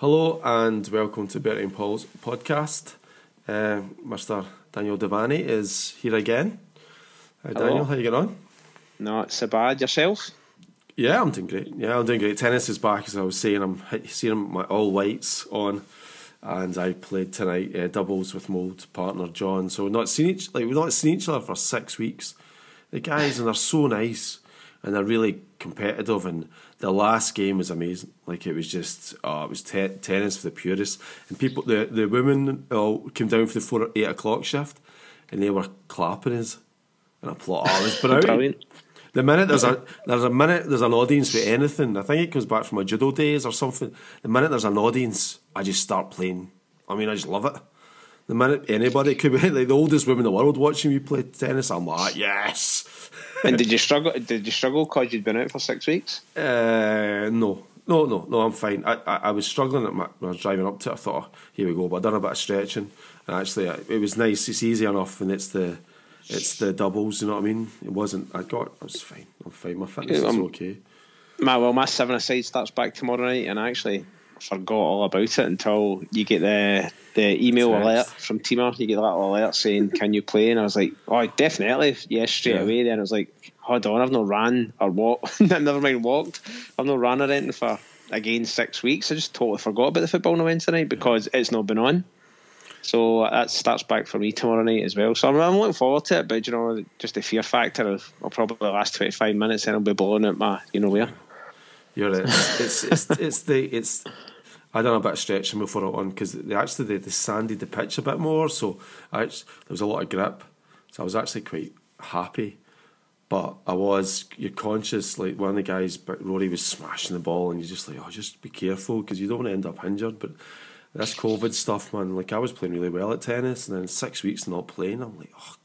Hello and welcome to Bertie and Paul's podcast. Uh, Mr. Daniel Devani is here again. Hi, Hello. Daniel, how you getting on? Not so bad yourself. Yeah, I'm doing great. Yeah, I'm doing great. Tennis is back, as I was saying. I'm seeing my all whites on, and I played tonight uh, doubles with my old partner John. So we've not seen each like we've not seen each other for six weeks. The guys and they're so nice and they're really competitive. And the last game was amazing. Like it was just oh, it was te- tennis for the purists. And people, the the women all came down for the four eight o'clock shift, and they were clapping us and applauding. Oh, it was brilliant. Brilliant. The minute there's a there's a minute there's an audience for anything, I think it comes back from my judo days or something. The minute there's an audience, I just start playing. I mean, I just love it. The minute anybody could be like the oldest woman in the world watching me play tennis, I'm like, yes. And did you struggle? Did you struggle because you'd been out for six weeks? Uh, no, no, no, no. I'm fine. I, I, I was struggling at my, when I was driving up to it. I thought, oh, here we go. But I done a bit of stretching, and actually, it was nice. It's easy enough, and it's the it's the doubles. You know what I mean? It wasn't. I got. I was fine. I'm fine. My fitness Yeah, is I'm- okay. My well, my seven aside starts back tomorrow night, and I actually forgot all about it until you get the the email Text. alert from Teamer. You get that little alert saying, "Can you play?" And I was like, "Oh, definitely, yes, straight Yeah. away." Then I was like, "Hold on, I've not ran or walked. Never mind walked. I've not ran or anything for again six weeks. I just totally forgot about the football on Wednesday night because it's not been on." So that starts back for me tomorrow night as well. So I'm, I'm looking forward to it, but you know, just the fear factor of I'll probably last 25 minutes and I'll be blowing out my, you know where. You're right. It's it's it's the it's. I done a bit of stretching before it on because they actually they, they sanded the pitch a bit more, so I actually, there was a lot of grip. So I was actually quite happy, but I was you're conscious like one of the guys, but Rory was smashing the ball, and you're just like, oh, just be careful because you don't want to end up injured. But this COVID stuff, man, like I was playing really well at tennis, and then six weeks not playing, I'm like, oh.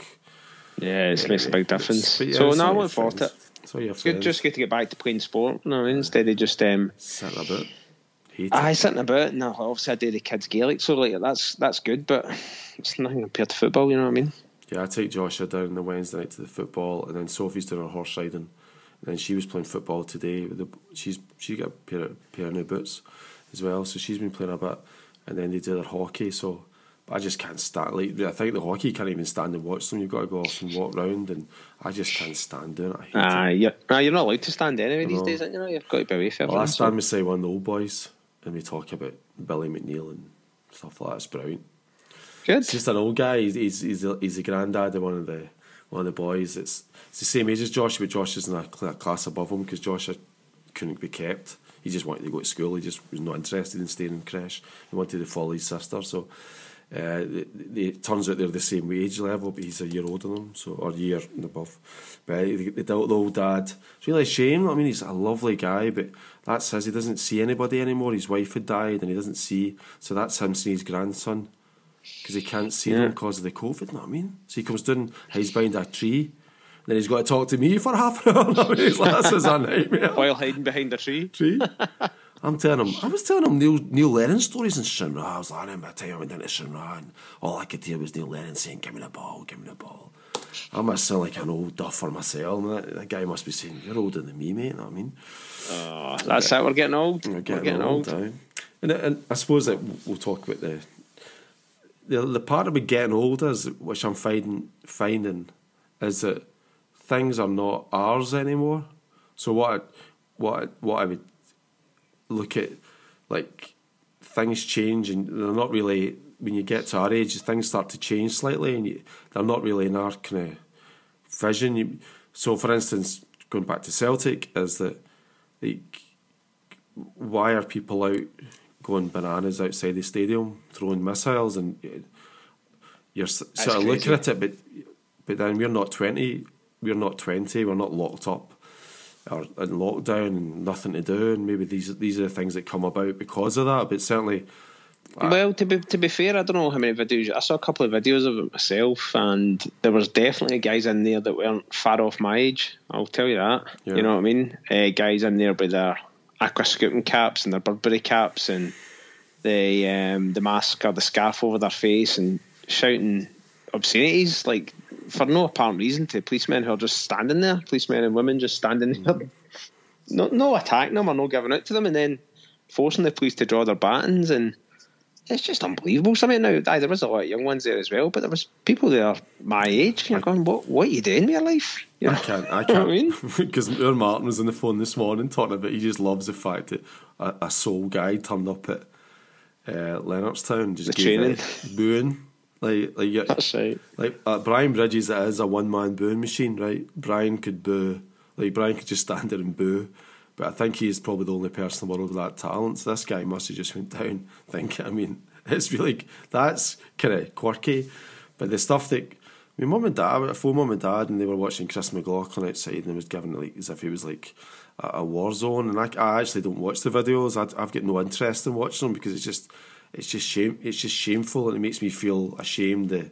Yeah, it makes a big difference. Yeah, so now looking forward to it. Friends. It's all your It's good, friends. just good to get back to playing sport, you know, instead of just um, sitting about. Hate it. I sitting about. No, obviously I do the kids Gaelic, so like that's that's good, but it's nothing compared to football. You know what I mean? Yeah, I take Joshua down on the Wednesday night to the football, and then Sophie's doing her horse riding, and then she was playing football today. With the, she's she got a pair of, pair of new boots as well, so she's been playing a bit, and then they do their hockey. So but I just can't stand. Like I think the hockey you can't even stand and watch them. You've got to go off and walk round, and I just can't stand doing it. I hate Ah, it. you're, ah, you're not allowed to stand anyway these days, aren't you? know? You've got to be away from Well, last time we say one of the old boys, and we talk about Billy McNeill and stuff like that. It's brilliant. Good. It's just an old guy. He's he's he's the, he's the granddad of one of the one of the boys. It's it's the same age as Josh, but Josh is in a, class above him because Josh uh, couldn't be kept. He just wanted to go to school. He just was not interested in staying in creche. He wanted to follow his sister. So uh, it turns out they're the same age level, but he's a year older than them, so or a year and above. But the, the, the old dad, it's really a shame. I mean, he's a lovely guy, but that's his. He doesn't see anybody anymore. His wife had died, and he doesn't see. So that's him seeing his grandson because he can't see them because of the COVID. Know what I mean? So he comes down, hides behind a tree. Then he's got to talk to me for half an hour. I mean, he's like, this is a nightmare. While hiding behind a tree. Tree. I'm telling him, I was telling him Neil, Neil Lennon stories in Shinra. I was like, I remember a time I went down to Shinra and all I could hear was Neil Lennon saying, Give me the ball, give me the ball. I must sound like an old duffer myself. And that, that guy must be saying, You're older than me, mate. Know what I mean? Oh, that's it. We're getting old. We're We're getting, getting, old. old. And, and I suppose that we'll talk about the the the part about getting older, is, which I'm finding finding, is that things are not ours anymore. So what I, what I, what I would look at, like things change and they're not really when you get to our age, things start to change slightly, and you, they're not really in our kind of vision. You, so, for instance, going back to Celtic, is that like why are people out going bananas outside the stadium throwing missiles and uh, you're s- sort of looking at it but but then we're not 20 we're not 20 we're not locked up or in lockdown and nothing to do and maybe these these are the things that come about because of that but certainly Well, to be to be fair, I don't know how many videos I saw. A couple of videos of it myself, and there was definitely guys in there that weren't far off my age. I'll tell you that. Yeah. You know what I mean? Uh, guys in there with their Aquascutum caps and their Burberry caps and the um, the mask or the scarf over their face and shouting obscenities like for no apparent reason to policemen who are just standing there, policemen and women just standing there, no no attacking them or no giving out to them, and then forcing the police to draw their batons, and it's just unbelievable. Something now, aye, there was a lot of young ones there as well, but there was people there my age. You're going, what, what are you doing with your life? You I can't, I can't, because our Martin was on the phone this morning talking about he just loves the fact that a, a soul guy turned up at uh, Lennoxtown, just The gave training. it booing. Like, like, you- That's right. like uh, Brian Bridges is a one man booing machine, right? Brian could boo, like Brian could just stand there and boo, but I think he's probably the only person in the world with that talent. So this guy must have just went down Think, I mean, it's really that's kind of quirky, but the stuff that. I mean, mum and dad, I phone mum and dad, and they were watching Chris McLaughlin outside, and he was giving it like as if he was like a, a war zone. And I, I actually don't watch the videos. I, I've got no interest in watching them because it's just, it's just shame, it's just shameful, and it makes me feel ashamed that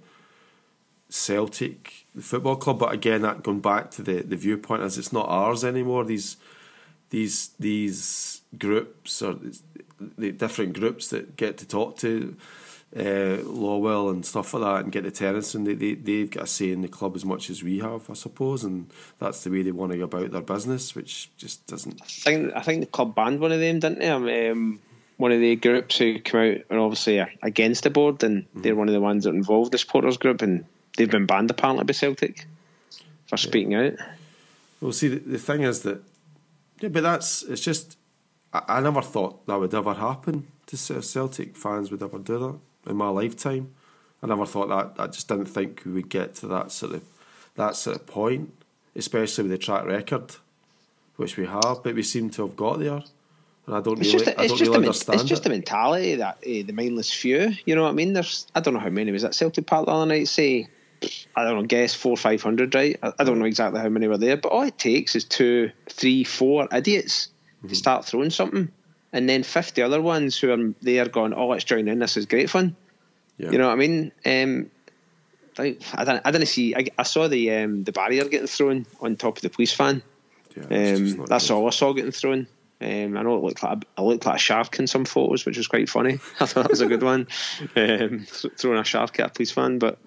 Celtic, the football club. But again, that going back to the, the viewpoint as it's not ours anymore. These these these groups or the different groups that get to talk to uh, Lawwell and stuff like that and get the tenants and they, they they've got a say in the club as much as we have, I suppose, and that's the way they want to go about their business, which just doesn't. I think I think the club banned one of them, didn't they? Um, one of the groups who come out and obviously against the board, and mm-hmm. they're one of the ones that involved the supporters group, and they've been banned apparently by Celtic for speaking out. Well, see, the, the thing is that yeah, but that's it's just. I, I never thought that would ever happen to Celtic fans would ever do that in my lifetime. I never thought that. I just didn't think we would get to that sort of that sort of point, especially with the track record, which we have. But we seem to have got there, and I don't It's really, just, a, I it's don't just, really a, understand it's just it. a mentality that uh, the mindless few. You know what I mean? There's I don't know how many was at Celtic Park the other night. Say I don't know, guess four five hundred, right? I, I don't know exactly how many were there, but all it takes is two, three, four idiots Mm-hmm. to start throwing something, and then fifty other ones who are there going, "Oh, let's join in. This is great fun." Yeah. You know what I mean? Um, like, I don't, I didn't see. I, I saw the um, the barrier getting thrown on top of the police van. Yeah, Um, that's all I saw getting thrown. Um, I know it looked like a, I looked like a shark in some photos, which was quite funny. I thought that was a good one, um, th- throwing a shark at a police van. But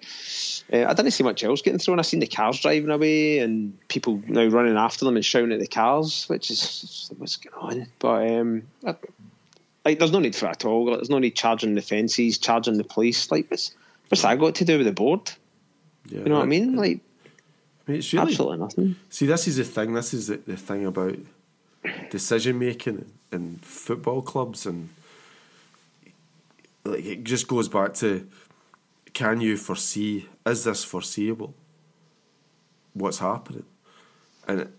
uh, I didn't see much else getting thrown. I seen the cars driving away and people now running after them and shouting at the cars, which is what's going on. But um, I, like, there's no need for it at all. There's no need charging the fences, charging the police. Like, what's what's that got to do with the board? Yeah, You know what I mean? Like, I mean, it's really absolutely nothing. See, this is the thing. This is the, the thing about decision making in football clubs, and like it just goes back to: Can you foresee? Is this foreseeable? What's happening? And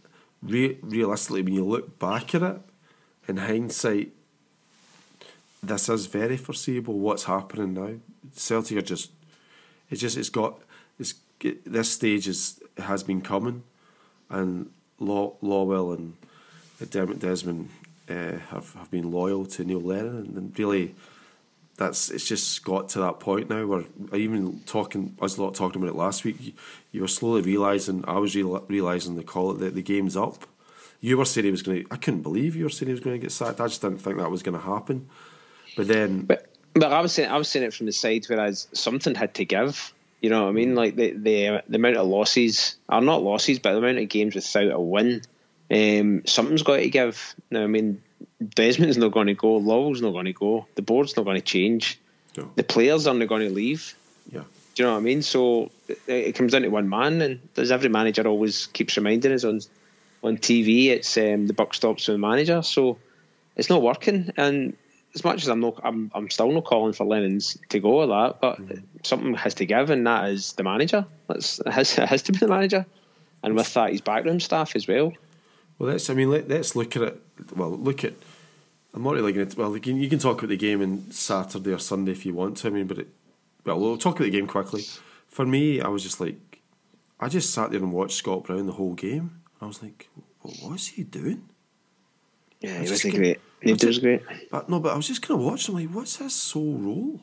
re- realistically, when you look back at it, in hindsight, this is very foreseeable. What's happening now? Celtic are just. It's just. It's got. It's this stage is has been coming and Law, Lawwell and Dermot Desmond uh, have have been loyal to Neil Lennon, and, really, that's it's just got to that point now where I even talking I was a lot talking about it last week. You, you were slowly realizing I was real, realizing the call that the game's up. You were saying he was going to. I couldn't believe you were saying he was going to get sacked. I just didn't think that was going to happen. But then, But but I was saying I was saying it from the side whereas something had to give. You know what I mean? Like the the the amount of losses are not losses, but the amount of games without a win. Um, something's got to give. Now, I mean, Desmond's not going to go. Lawwell's not going to go. The board's not going to change. No. The players aren't going to leave. yeah, Do you know what I mean? So it, it comes down to one man, and as every manager always keeps reminding us on on TV, it's um, the buck stops with the manager. So it's not working. And as much as I'm not, I'm I'm still not calling for Lennon's to go or that, but something has to give, and that is the manager. That's it has, it has to be the manager, and with that, his backroom staff as well. Well, let's. I mean, let, let's look at it. Well, look at. I'm not really going to. Well, you can, you can talk about the game on Saturday or Sunday if you want to. I mean, but it, well, we'll talk about the game quickly. For me, I was just like, I just sat there and watched Scott Brown the whole game. I was like, what was he doing? Yeah, he wasn't great. Neither was great. But no, but I was just kind of watching. Like, what's his sole role?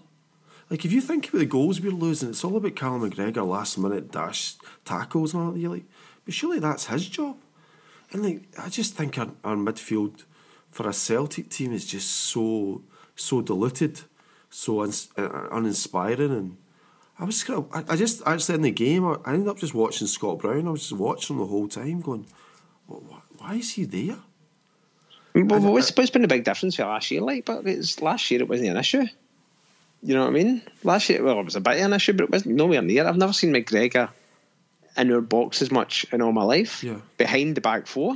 Like, if you think about the goals we're losing, it's all about Callum McGregor last minute dash tackles and all that. You're like, but surely that's his job. And like, I just think our, our midfield for a Celtic team is just so so diluted, so uns, uh, uninspiring. And I was kind of, I, I just actually in the game, I, I ended up just watching Scott Brown. I was just watching him the whole time, going, "Wh- wh- why is he there? Well, what's, what's been the big difference for last year? Like, but it's last year it wasn't an issue. You know what I mean? Last year, well, it was a bit of an issue, but it wasn't nowhere near. I've never seen McGregor in our box as much in all my life. Yeah. Behind the back four,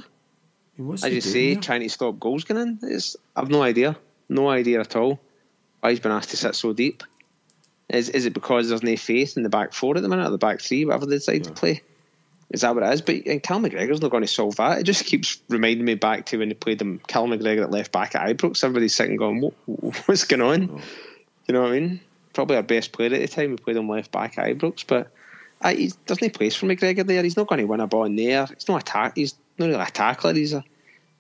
as you say, there? trying to stop goals going in. It's, I've no idea, no idea at all why he's been asked to sit so deep. Is is it because there's no faith in the back four at the minute, or the back three, whatever they decide to play? Is that what it is? But and Cal McGregor's not going to solve that. It just keeps reminding me back to when they played him, Cal McGregor at left back at Ibrox. Everybody's sitting going, what, "What's going on?" Oh. You know what I mean? Probably our best player at the time. We played him left back at Ibrox, but uh, he there's no place for McGregor there. He's not going to win a ball in there. He's not a. He's not really a tackler. He's a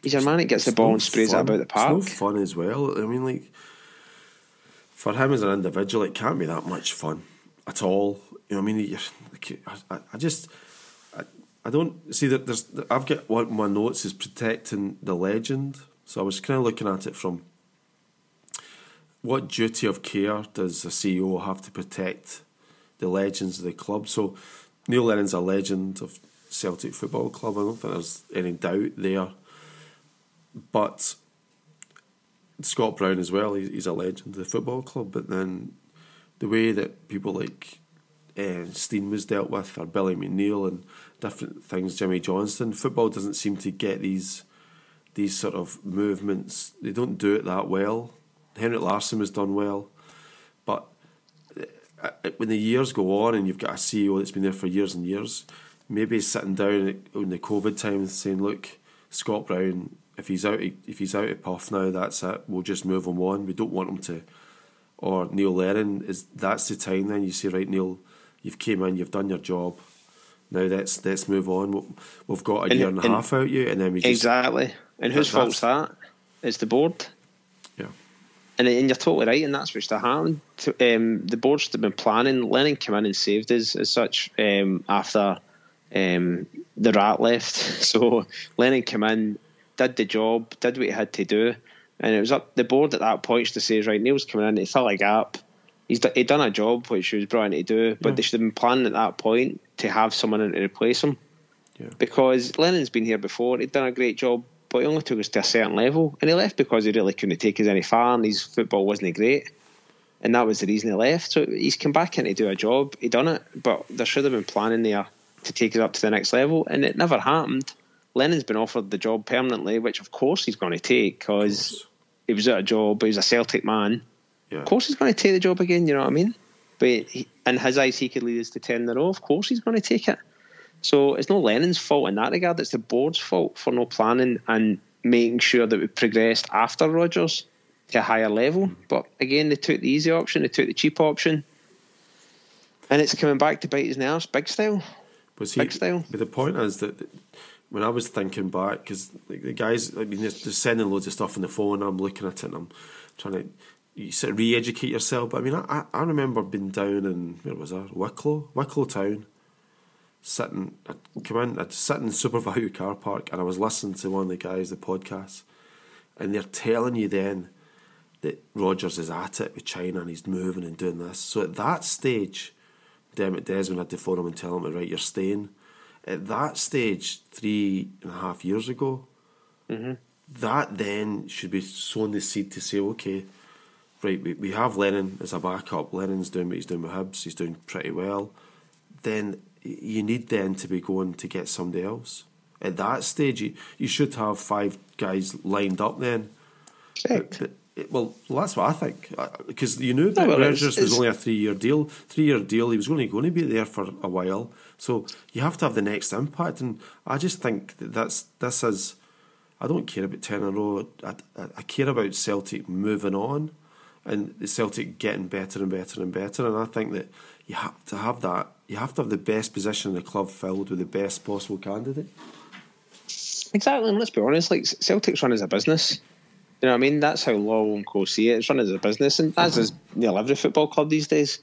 he's a man that gets the ball no and sprays it about the It's park. no fun as well. I mean, like for him as an individual, it can't be that much fun at all. You know, I mean, I, I- I just, I, I don't see that. There's, I've got one of my notes is protecting the legend. So I was kind of looking at it from what duty of care does a CEO have to protect the legends of the club? So Neil Lennon's a legend of Celtic Football Club. I don't think there's any doubt there. But Scott Brown as well, he- he's a legend of the football club. But then the way that people like uh, Stein was dealt with, or Billy McNeill, and different things, Jimmy Johnstone, football doesn't seem to get these these sort of movements. They don't do it that well. Henrik Larsson was done well, but Uh, when the years go on and you've got a CEO that's been there for years and years, maybe sitting down in the COVID time and saying, "Look, Scott Brown, if he's out, if he's out of puff now, that's it. We'll just move him on. We don't want him to." Or Neil Lennon is that's the time. Then you say, "Right, Neil, you've came in, you've done your job. Now let's let's move on. We- We've got a And- year and a half out you, and then we just Exactly. And whose fault's that? It's the board. Yeah." And, and you're totally right, and that's what's to happen. Um, the board's have been planning. Lennon came in and saved us as such um, after um, the rat left. So Lennon came in, did the job, did what he had to do, and it was up the board at that point to say, right, Neil's coming in to fill a gap. He's d- he'd done a job which he was brought in to do, but Yeah. they should have been planning at that point to have someone in to replace him Yeah. because Lennon's been here before. He'd done a great job, but he only took us to a certain level, and he left because he really couldn't take us any far, and his football wasn't great, and that was the reason he left. So he's come back in to do a job. He done it, but there should have been planning there to take us up to the next level, and it never happened. Lennon's been offered the job permanently, which of course he's going to take because he was out of job. But he's a Celtic man. Yeah. Of course he's going to take the job again. You know what I mean? But he, in his eyes, he could lead us to ten in a row. Of course he's going to take it. So it's no Lennon's fault in that regard. It's the board's fault for no planning and making sure that we progressed after Rodgers to a higher level. But again, they took the easy option. They took the cheap option. And it's coming back to bite his nerves, big style. Was he? Big style. But the point is that when I was thinking back, because like, the guys, I mean, they're, they're sending loads of stuff on the phone. I'm looking at it and I'm trying to you sort of re-educate yourself. But I mean, I, I, I remember being down in where was that? Wicklow, Wicklow town. Sitting, I'd come in, I'd sit in the SuperValu car park, and I was listening to one of the guys, the podcast, and they're telling you then that Rodgers is at it with China and he's moving and doing this. So at that stage, Dermot Desmond had to phone him and tell him, right, you're staying. At that stage, three and a half years ago, mm-hmm. that then should be sown the seed to say, okay, right, we, we have Lennon as a backup. Lennon's doing what he's doing with Hibs. He's doing pretty well. Then you need then to be going to get somebody else. At that stage, you, you should have five guys lined up then. Correct. But, it- well, that's what I think. Because you knew No, that well, it's- Rodgers was only a three year deal. Three year deal, he was only going to be there for a while. So you have to have the next impact. And I just think that that's this is. I don't care about 10 in a row. I, I, I care about Celtic moving on and the Celtic getting better and better and better. And I think that you have to have that. You have to have the best position in the club filled with the best possible candidate. Exactly, and let's be honest, like Celtic's run as a business. You know what I mean? That's how Law and Co see it. It's run as a business, and as is nearly every football club these days.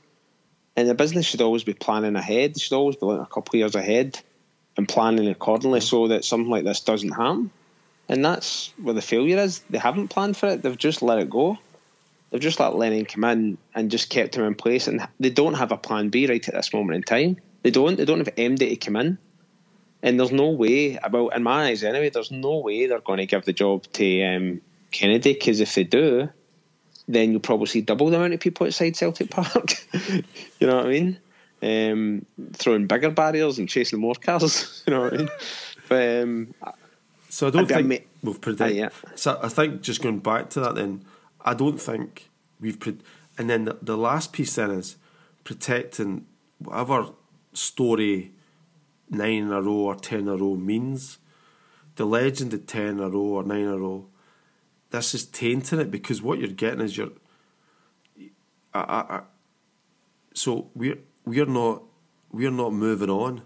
And the business should always be planning ahead. They should always be looking a couple of years ahead and planning accordingly so that something like this doesn't happen. And that's where the failure is. They haven't planned for it. They've just let it go. They've just let Lennon come in and just kept him in place. And they don't have a plan B right at this moment in time. They don't. They don't have MD to come in And there's no way about in my eyes anyway. There's no way they're going to give the job to um, Kennedy because if they do, then you'll probably see double the amount of people outside Celtic Park. you know what I mean? Um, throwing bigger barriers and chasing more cars. you know what I mean? But um, so I don't think mean- we've predicted. yeah. So I think just going back to that, then I don't think we've. Pre- and then the, the last piece then is protecting whatever story nine in a row or ten in a row means. The legend of ten in a row or nine in a row. This is tainting it because what you're getting is you're. I, I, I, so we're we're not we're not moving on.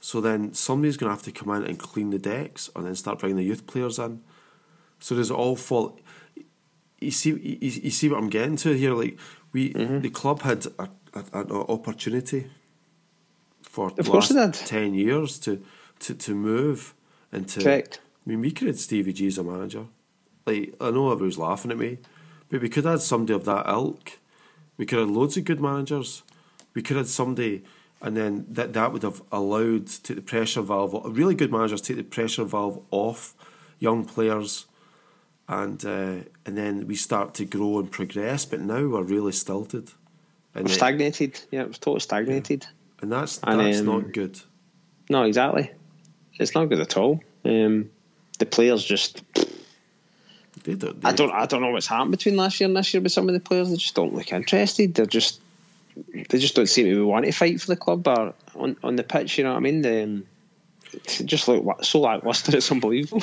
So then somebody's going to have to come in and clean the decks, and then start bringing the youth players in. So does it all fall? You see, you, you see what I'm getting to here. Like we, mm-hmm. the club had a, a, an opportunity for Of course last it did. ten years to, to, to move and to. Correct. I mean, we could have Stevie G as a manager. Like I know everyone's laughing at me, but we could have had somebody of that ilk. We could have loads of good managers. We could have somebody, and then that that would have allowed to take the pressure valve. A really good managers take the pressure valve off young players, and uh, and then we start to grow and progress. But now we're really stilted, and We're it- stagnated. Yeah, we're totally stagnated. and that's And, that's um, not good. No, exactly. It's not good at all. Um, the players just. They don't. I don't. I don't know what's happened between last year and this year with some of the players. They just don't look interested. They're just. They just don't seem to want to fight for the club or on on the pitch. You know what I mean? They um, just look so lackluster. It's unbelievable.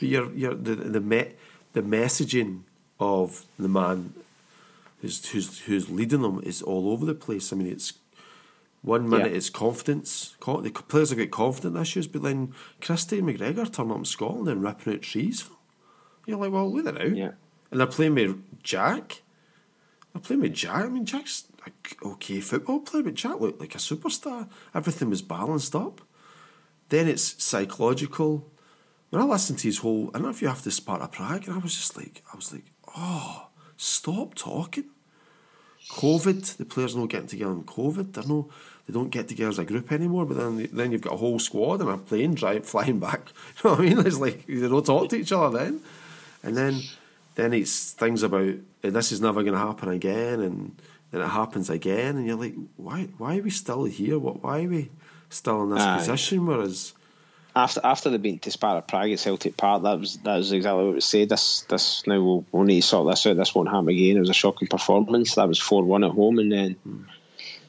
But you're, you're the the me, the messaging of the man who's who's who's leading them is all over the place. I mean, it's one minute Yeah. it's confidence. The players have got confident issues, but then Christie and McGregor turn up in Scotland and ripping out trees. You're like, well, wait it out. Yeah. And they're playing with Jack. They're playing with Jack. I mean, Jack's a okay football player, but Jack looked like a superstar. Everything was balanced up. Then it's psychological. When I listened to his whole interview after Sparta Prague, and I was just like, I was like, oh, stop talking. COVID, the players are not getting together in COVID. They're no, they don't get together as a group anymore. But then, then you've got a whole squad and a plane drive flying back. You know what I mean? It's like they don't talk to each other then. And then, then it's things about "Eh, this is never going to happen again, and then it happens again, and you're like, why? Why are we still here? What? Why are we still in this Aye. position? Whereas, after after they beat to Sparta Prague at Celtic Park, that was that was exactly what was said. This this now we'll, we'll need to sort this out. This won't happen again. It was a shocking performance. That was four one at home, and then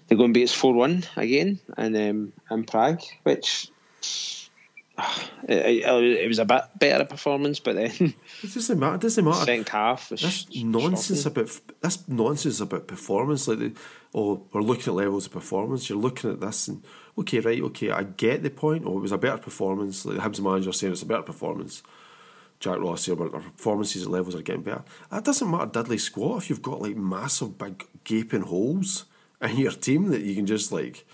they go and beat us four one again, and um, in Prague, which. It, it, was a bit better performance, but then it doesn't matter. It doesn't matter. second half This nonsense shocking. about this nonsense about performance. Like, the, oh, we're looking at levels of performance. You're looking at this, and okay, right, okay, I get the point. Oh, it was a better performance. Like the Hibs manager saying it's a better performance. Jack Ross here, but our performances and levels are getting better. That doesn't matter diddly squat if you've got like massive big gaping holes in your team that you can just like.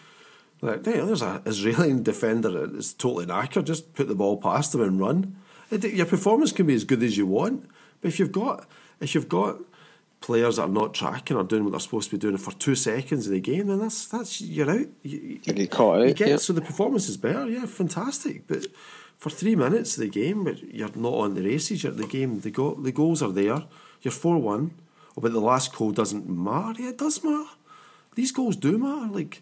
Like, hey, there's an Israeli defender that is totally knackered. Just put the ball past them and run. It, your performance can be as good as you want, but if you've got if you've got players that are not tracking or doing what they're supposed to be doing for two seconds of the game, then that's that's you're out. You, you, get caught out, you get yeah. so the performance is better. Yeah, fantastic. But for three minutes of the game, but you're not on the races. You're at the game. The go, the goals are there. You're four one. But the last goal doesn't matter. Yeah, it does matter. These goals do matter. Like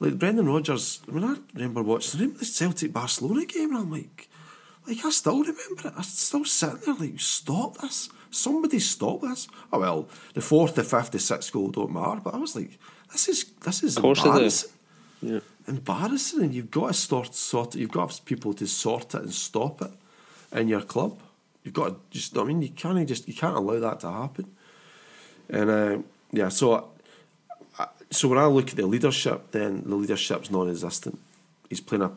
like Brendan Rodgers. I mean, I remember watching remember the Celtic Barcelona game, and I'm like, like I still remember it. I'm still sitting there like, stop this. Somebody stop this. Oh well, the fourth, the fifth, the sixth goal don't matter. But I was like, this is this is Of course it is. embarrassing Yeah. embarrassing, and you've got to sort sort it. You've got people to sort it and stop it in your club. You've got to just. I mean, you can't just you can't allow that to happen. And uh, yeah, so I, so when I look at the leadership, then the leadership's non-existent. He's playing a.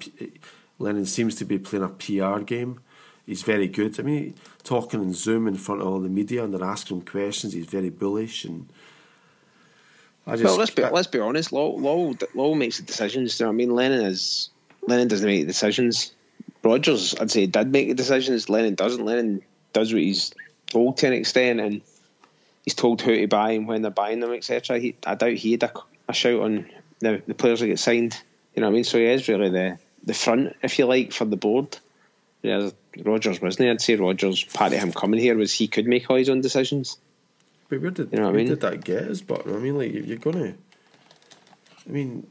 Lennon seems to be playing a PR game. He's very good. I mean, talking on Zoom in front of all the media and they're asking him questions. He's very bullish and. I just, Well, let's be I- let's be honest. Lawwell, Lawwell, Lawwell makes the decisions. Do you know I mean? Lennon is Lennon doesn't make the decisions. Rodgers, I'd say, did make the decisions. Lennon doesn't. Lennon does what he's told to an extent, and he's told who to buy and when they're buying them, etc. I doubt he had a, a shout on the, the players that get signed. You know what I mean? So he is really the the front, if you like, for the board. Yeah, Rodgers wasn't. he? I'd say Rodgers Part of him coming here was he could make all his own decisions. But where did You know what I mean? did that get us? But I mean, like you're gonna. I mean,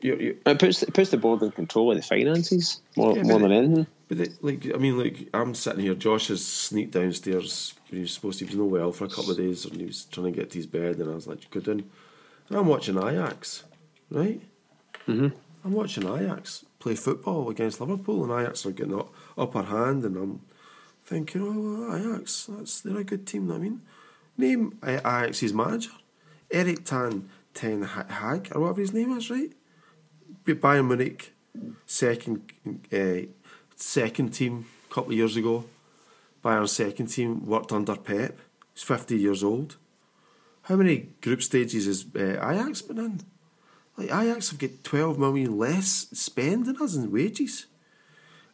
you're, you're It puts it puts the board in control of the finances more Yeah, more than anything. But they, like, I mean, like, I'm sitting here. Josh has sneaked downstairs. He was supposed to he was no well for a couple of days, and he was trying to get to his bed. And I was like, "Go down." And I'm watching Ajax, right? Mm-hmm. I'm watching Ajax play football against Liverpool, and Ajax are getting up, upper hand, and I'm thinking, "Oh, Ajax, that's they're a good team." I mean, name A- Ajax's manager, Erik Tan Ten Hag or whatever his name is, right? Bayern Munich, second uh, second team a couple of years ago. Bayern's second team worked under Pep. He's fifty years old. How many group stages has uh, Ajax been in? Like Ajax have got twelve million less spend than us in wages,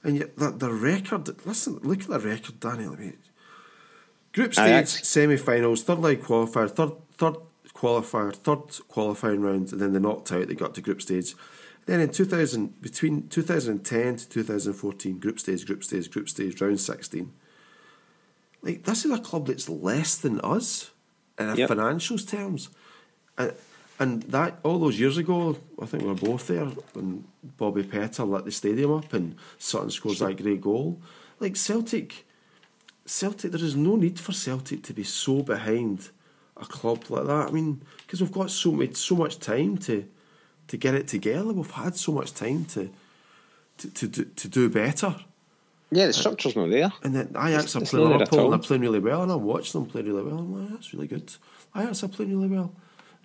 and yet the, the record. Listen, look at the record, Daniel. Let me. Group stage, Ajax. semi-finals, third leg qualifier, third third qualifier, third qualifying round, and then they knocked out. They got to group stage. Then in 2000, between 2010 to 2014, group stage, group stage, group stage, round 16. Like this is a club that's less than us in Yep. financials terms, and and that all those years ago, I think we were both there when Bobby Petta lit the stadium up and Sutton scores that great goal. Like Celtic, Celtic, there is no need for Celtic to be so behind a club like that. I mean, because we've got so much, so much time to to get it together. We've had so much time to to to, do, to do better. Yeah, the structure's not there. And then Ajax are it's playing there at Liverpool and they're playing really well, and I'm watching them play really well. I'm like, that's really good. Ajax are playing really well.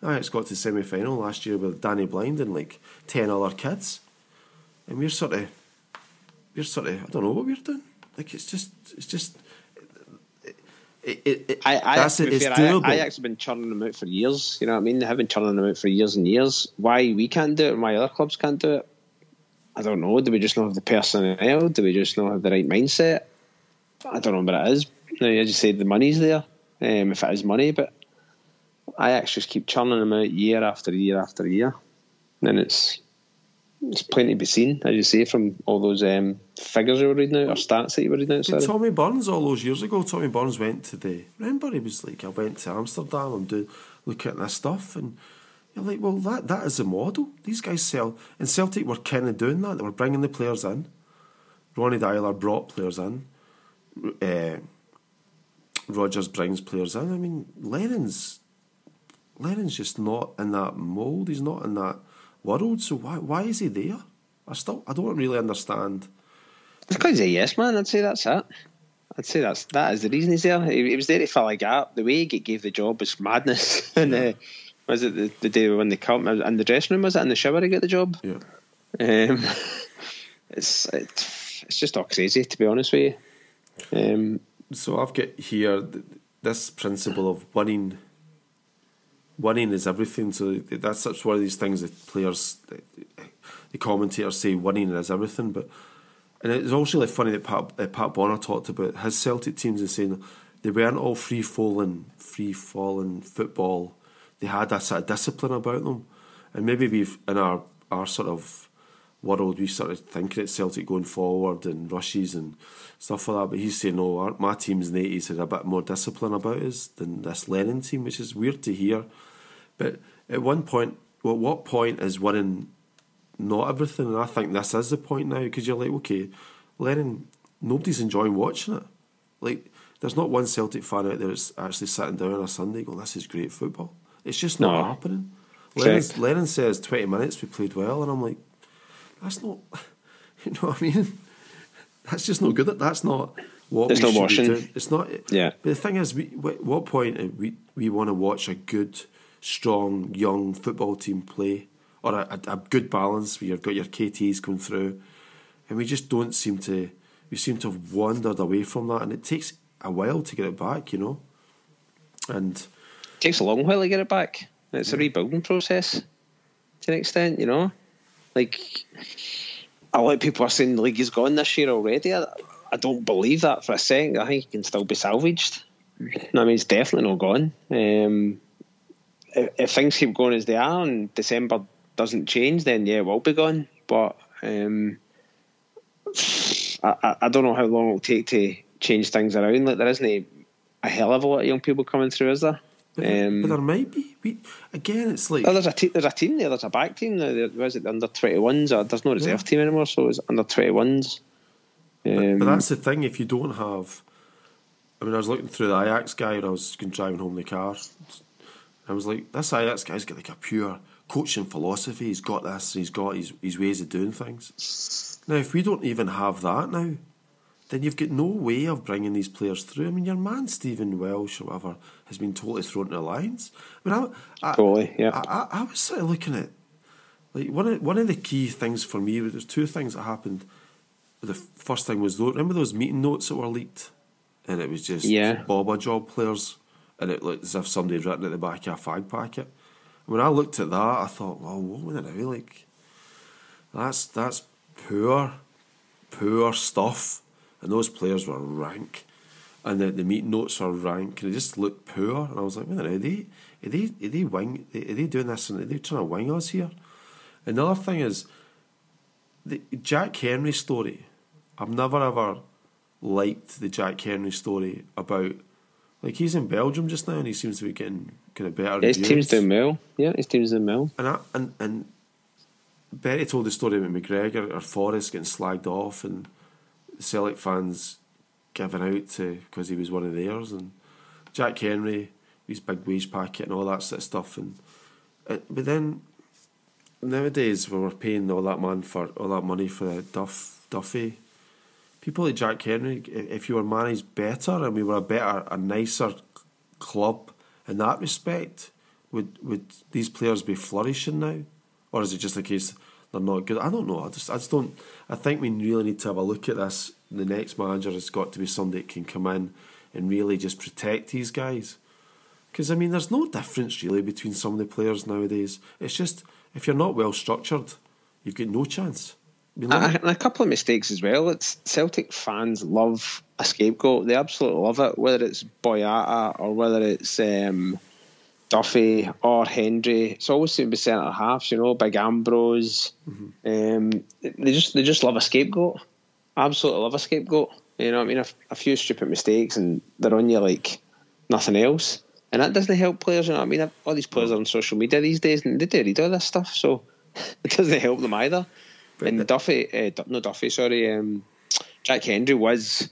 Ajax got to the semi final last year with Danny Blind and like ten other kids, and we're sort of, we're sort of, I don't know what we're doing. Like it's just, it's just. It, it, it, I, I, that's it. It's fair, doable. I, Ajax have been churning them out for years. You know what I mean? They have been churning them out for years and years. Why we can't do it and why other clubs can't do it? I don't know. Do we just not have the personnel? Do we just not have the right mindset? I don't know what it is. Now, as you said, the money's there. Um, if it is money, but Ajax just keep churning them out year after year after year, and it's it's plenty to be seen, as you say, from all those um, figures you were reading out or stats that you were reading out. Sorry. Tommy Burns all those years ago? Tommy Burns went to the. Remember, he was like, I went to Amsterdam. I'm doing looking at this stuff, and you're like, well, that that is the model. These guys sell, and Celtic were kind of doing that. They were bringing the players in. Ronny Deila brought players in. Uh, Rodgers brings players in. I mean, Lennon's Lennon's just not in that mould. He's not in that world. So why why is he there? I still I don't really understand. Because he's a yes man, I'd say that's it. I'd say that's that is the reason he's there. He, he was there to fill a gap. The way he gave the job was madness. and uh, was it the, the day when they come in the dressing room? Was it in the shower he got the job? Yeah. Um, it's it's it's just all crazy to be honest with you. Um, So I've got here th- this principle of winning. Winning is everything. So that's that's one of these things that players, the commentators say, winning is everything. But and it's also really funny that Pat, Pat Bonner talked about his Celtic teams and saying they weren't all free falling, free falling football. They had a sort of discipline about them, and maybe we've in our our sort of world we started thinking at Celtic going forward and rushes and stuff like that. But he's saying no, our, my teams in the eighties had a bit more discipline about us than this Lennon team, which is weird to hear. But at one point, well, at what point is winning not everything? And I think this is the point now because you're like, okay, Lennon, nobody's enjoying watching it. Like, there's not one Celtic fan out there that's actually sitting down on a Sunday going, this is great football. It's just not No. happening. Lennon's, Lennon says 20 minutes we played well, and I'm like, that's not, you know what I mean? That's just not good. That's not what There's we no should washing. be doing. It's not. Yeah. But the thing is, we, wh- what point uh, we we want to watch a good, strong, young football team play, or a, a, a good balance where you've got your KTs going through, and we just don't seem to. We seem to have wandered away from that, and it takes a while to get it back, you know. And takes a long while to get it back. It's a rebuilding process to an extent, you know. Like a lot of people are saying the league is gone this year already. I, I don't believe that for a second. I think it can still be salvaged. No, I mean, it's definitely not gone. Um, if, if things keep going as they are and December doesn't change, then yeah, we'll be gone. But um, I, I don't know how long it'll take to change things around. Like there isn't a, a hell of a lot of young people coming through, is there? But, Um, but there might be. We, again, it's like Oh, there's a te- there's a team there. There's a back team. There, was it the under twenty ones? There's no reserve Yeah. team anymore, so it's under twenty ones. Um, But that's the thing. If you don't have, I mean, I was looking through the Ajax guy I was driving home in the car. I was like, this Ajax guy's got like a pure coaching philosophy. He's got this. He's got his his ways of doing things. Now, if we don't even have that now, then you've got no way of bringing these players through. I mean, your man Stephen Welsh or whatever has been totally thrown to the lines. I mean, I, I, Totally, yeah. I, I, I was sort of looking at like one of one of the key things for me. There's two things that happened. The first thing was though, remember those meeting notes that were leaked, and it was just Yeah. Boba job players, and it looked as if somebody had written at the back of a fag packet. When I looked at that, I thought, well, what would the hell? Like, that's that's poor, poor stuff. And those players were rank, and the the meeting notes were rank, and it just looked poor. And I was like, minute, are they are they are they wing? Are they doing this? And are they trying to wing us here? Another thing is the Jack Hendry story. I've never ever liked the Jack Hendry story about like he's in Belgium just now and he seems to be getting kind of better. his reviews. team's doing well. Yeah, his team's doing well. And I, and and Betty told the story about McGregor or Forrest getting slagged off and the Celtic fans giving out to because he was one of theirs and Jack Hendry, his big wage packet and all that sort of stuff and uh, but then nowadays when we're paying all that man for all that money for Duff Duffy, people like Jack Hendry, if you were managed better and we were a better, a nicer club in that respect, would would these players be flourishing now, or is it just a case they're not good? I don't know. I just I just don't. I think we really need to have a look at this. The next manager has got to be somebody that can come in and really just protect these guys. Because I mean, there's no difference really between some of the players nowadays. It's just if you're not well structured, you've got no chance. Know? And a, couple of mistakes as well. It's Celtic fans love a scapegoat. They absolutely love it, whether it's Boyata or whether it's um, Duffy or Hendry. It's always seems to be centre halves, you know, Big Ambrose. Um, they just they just love a scapegoat. Absolutely love a scapegoat. You know, what I mean, a, a few stupid mistakes and they're on you like nothing else. And that doesn't help players. You know, what I mean, all these players are on social media these days and they do read all this stuff, so it doesn't help them either. And Duffy, uh, no Duffy, sorry, um, Jack Hendry was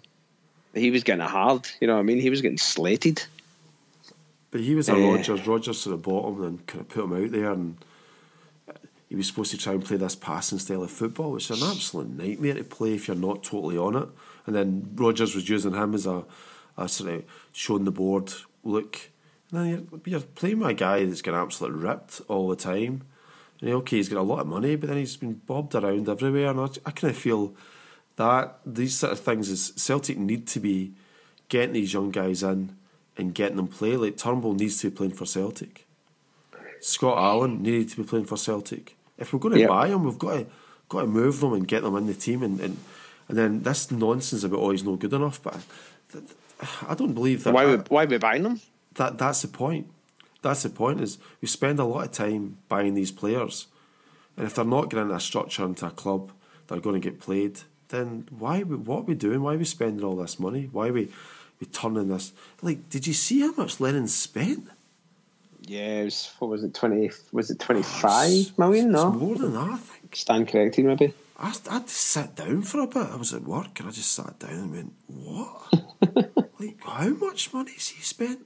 he was getting hard. You know what I mean? He was getting slated. But he was a Eh. Rodgers. Rodgers to the bottom and kind of put him out there, and he was supposed to try and play this passing style of football, which is an absolute nightmare to play if you're not totally on it. And then Rodgers was using him as a, a sort of showing the board look. And then you're, you're playing a guy that's getting absolutely ripped all the time. Okay, he's got a lot of money, but then he's been bobbed around everywhere. And I, I kind of feel that these sort of things is Celtic need to be getting these young guys in and getting them play. Like Turnbull needs to be playing for Celtic. Scott Allan needed to be playing for Celtic. If we're going to Yep. buy him, we've got to got to move them and get them in the team. And, and, and then this nonsense about oh he's not good enough. But th- I don't believe that. Why we why we buying them? that that's the point. That's the point. Is we spend a lot of time buying these players, and if they're not getting a structure into a club, they're going to get played. Then why? What are we doing? Why are we spending all this money? Why are we we turning this? Like, did you see how much Lennon spent? Yeah, it was what was it twenty? Was it twenty five million? It's No, more than that. I think. stand corrected maybe. I, I had to sit down for a bit. I was at work and I just sat down and went, "What? like, how much money has he spent?"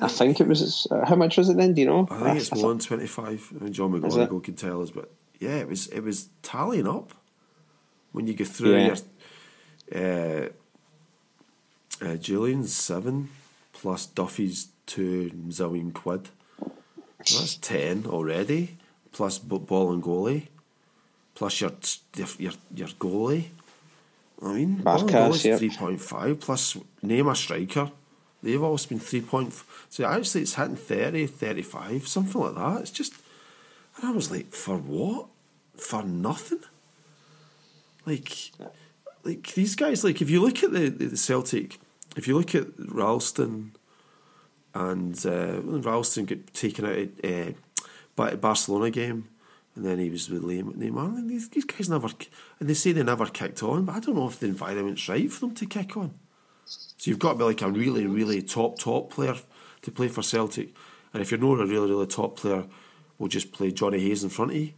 I think it was. Uh, how much was it then? Do you know? I think it's more than twenty five. I mean, John? McGonigal can tell us, but yeah, it was it was tallying up when you go through Yeah. your uh, uh, Jullien's seven plus Duffy's two zillion quid. That's ten already. Plus ball and goalie, plus your your your, goalie. I mean, ball and goalie's yep. three point five plus name a striker. They've always been three point. So actually, it's hitting 30, 35, something like that. It's just, and I was like, for what? For nothing. Like, like these guys. Like, if you look at the, the Celtic, if you look at Ralston, and uh, Ralston got taken out at uh, Ba- Barcelona game, and then he was with Neymar. These, these guys never, and they say they never kicked on, but I don't know if the environment's right for them to kick on. So you've got to be like a really, really top, top player to play for Celtic. And if you're not a really, really top player, we'll just play Jonny Hayes in front of you.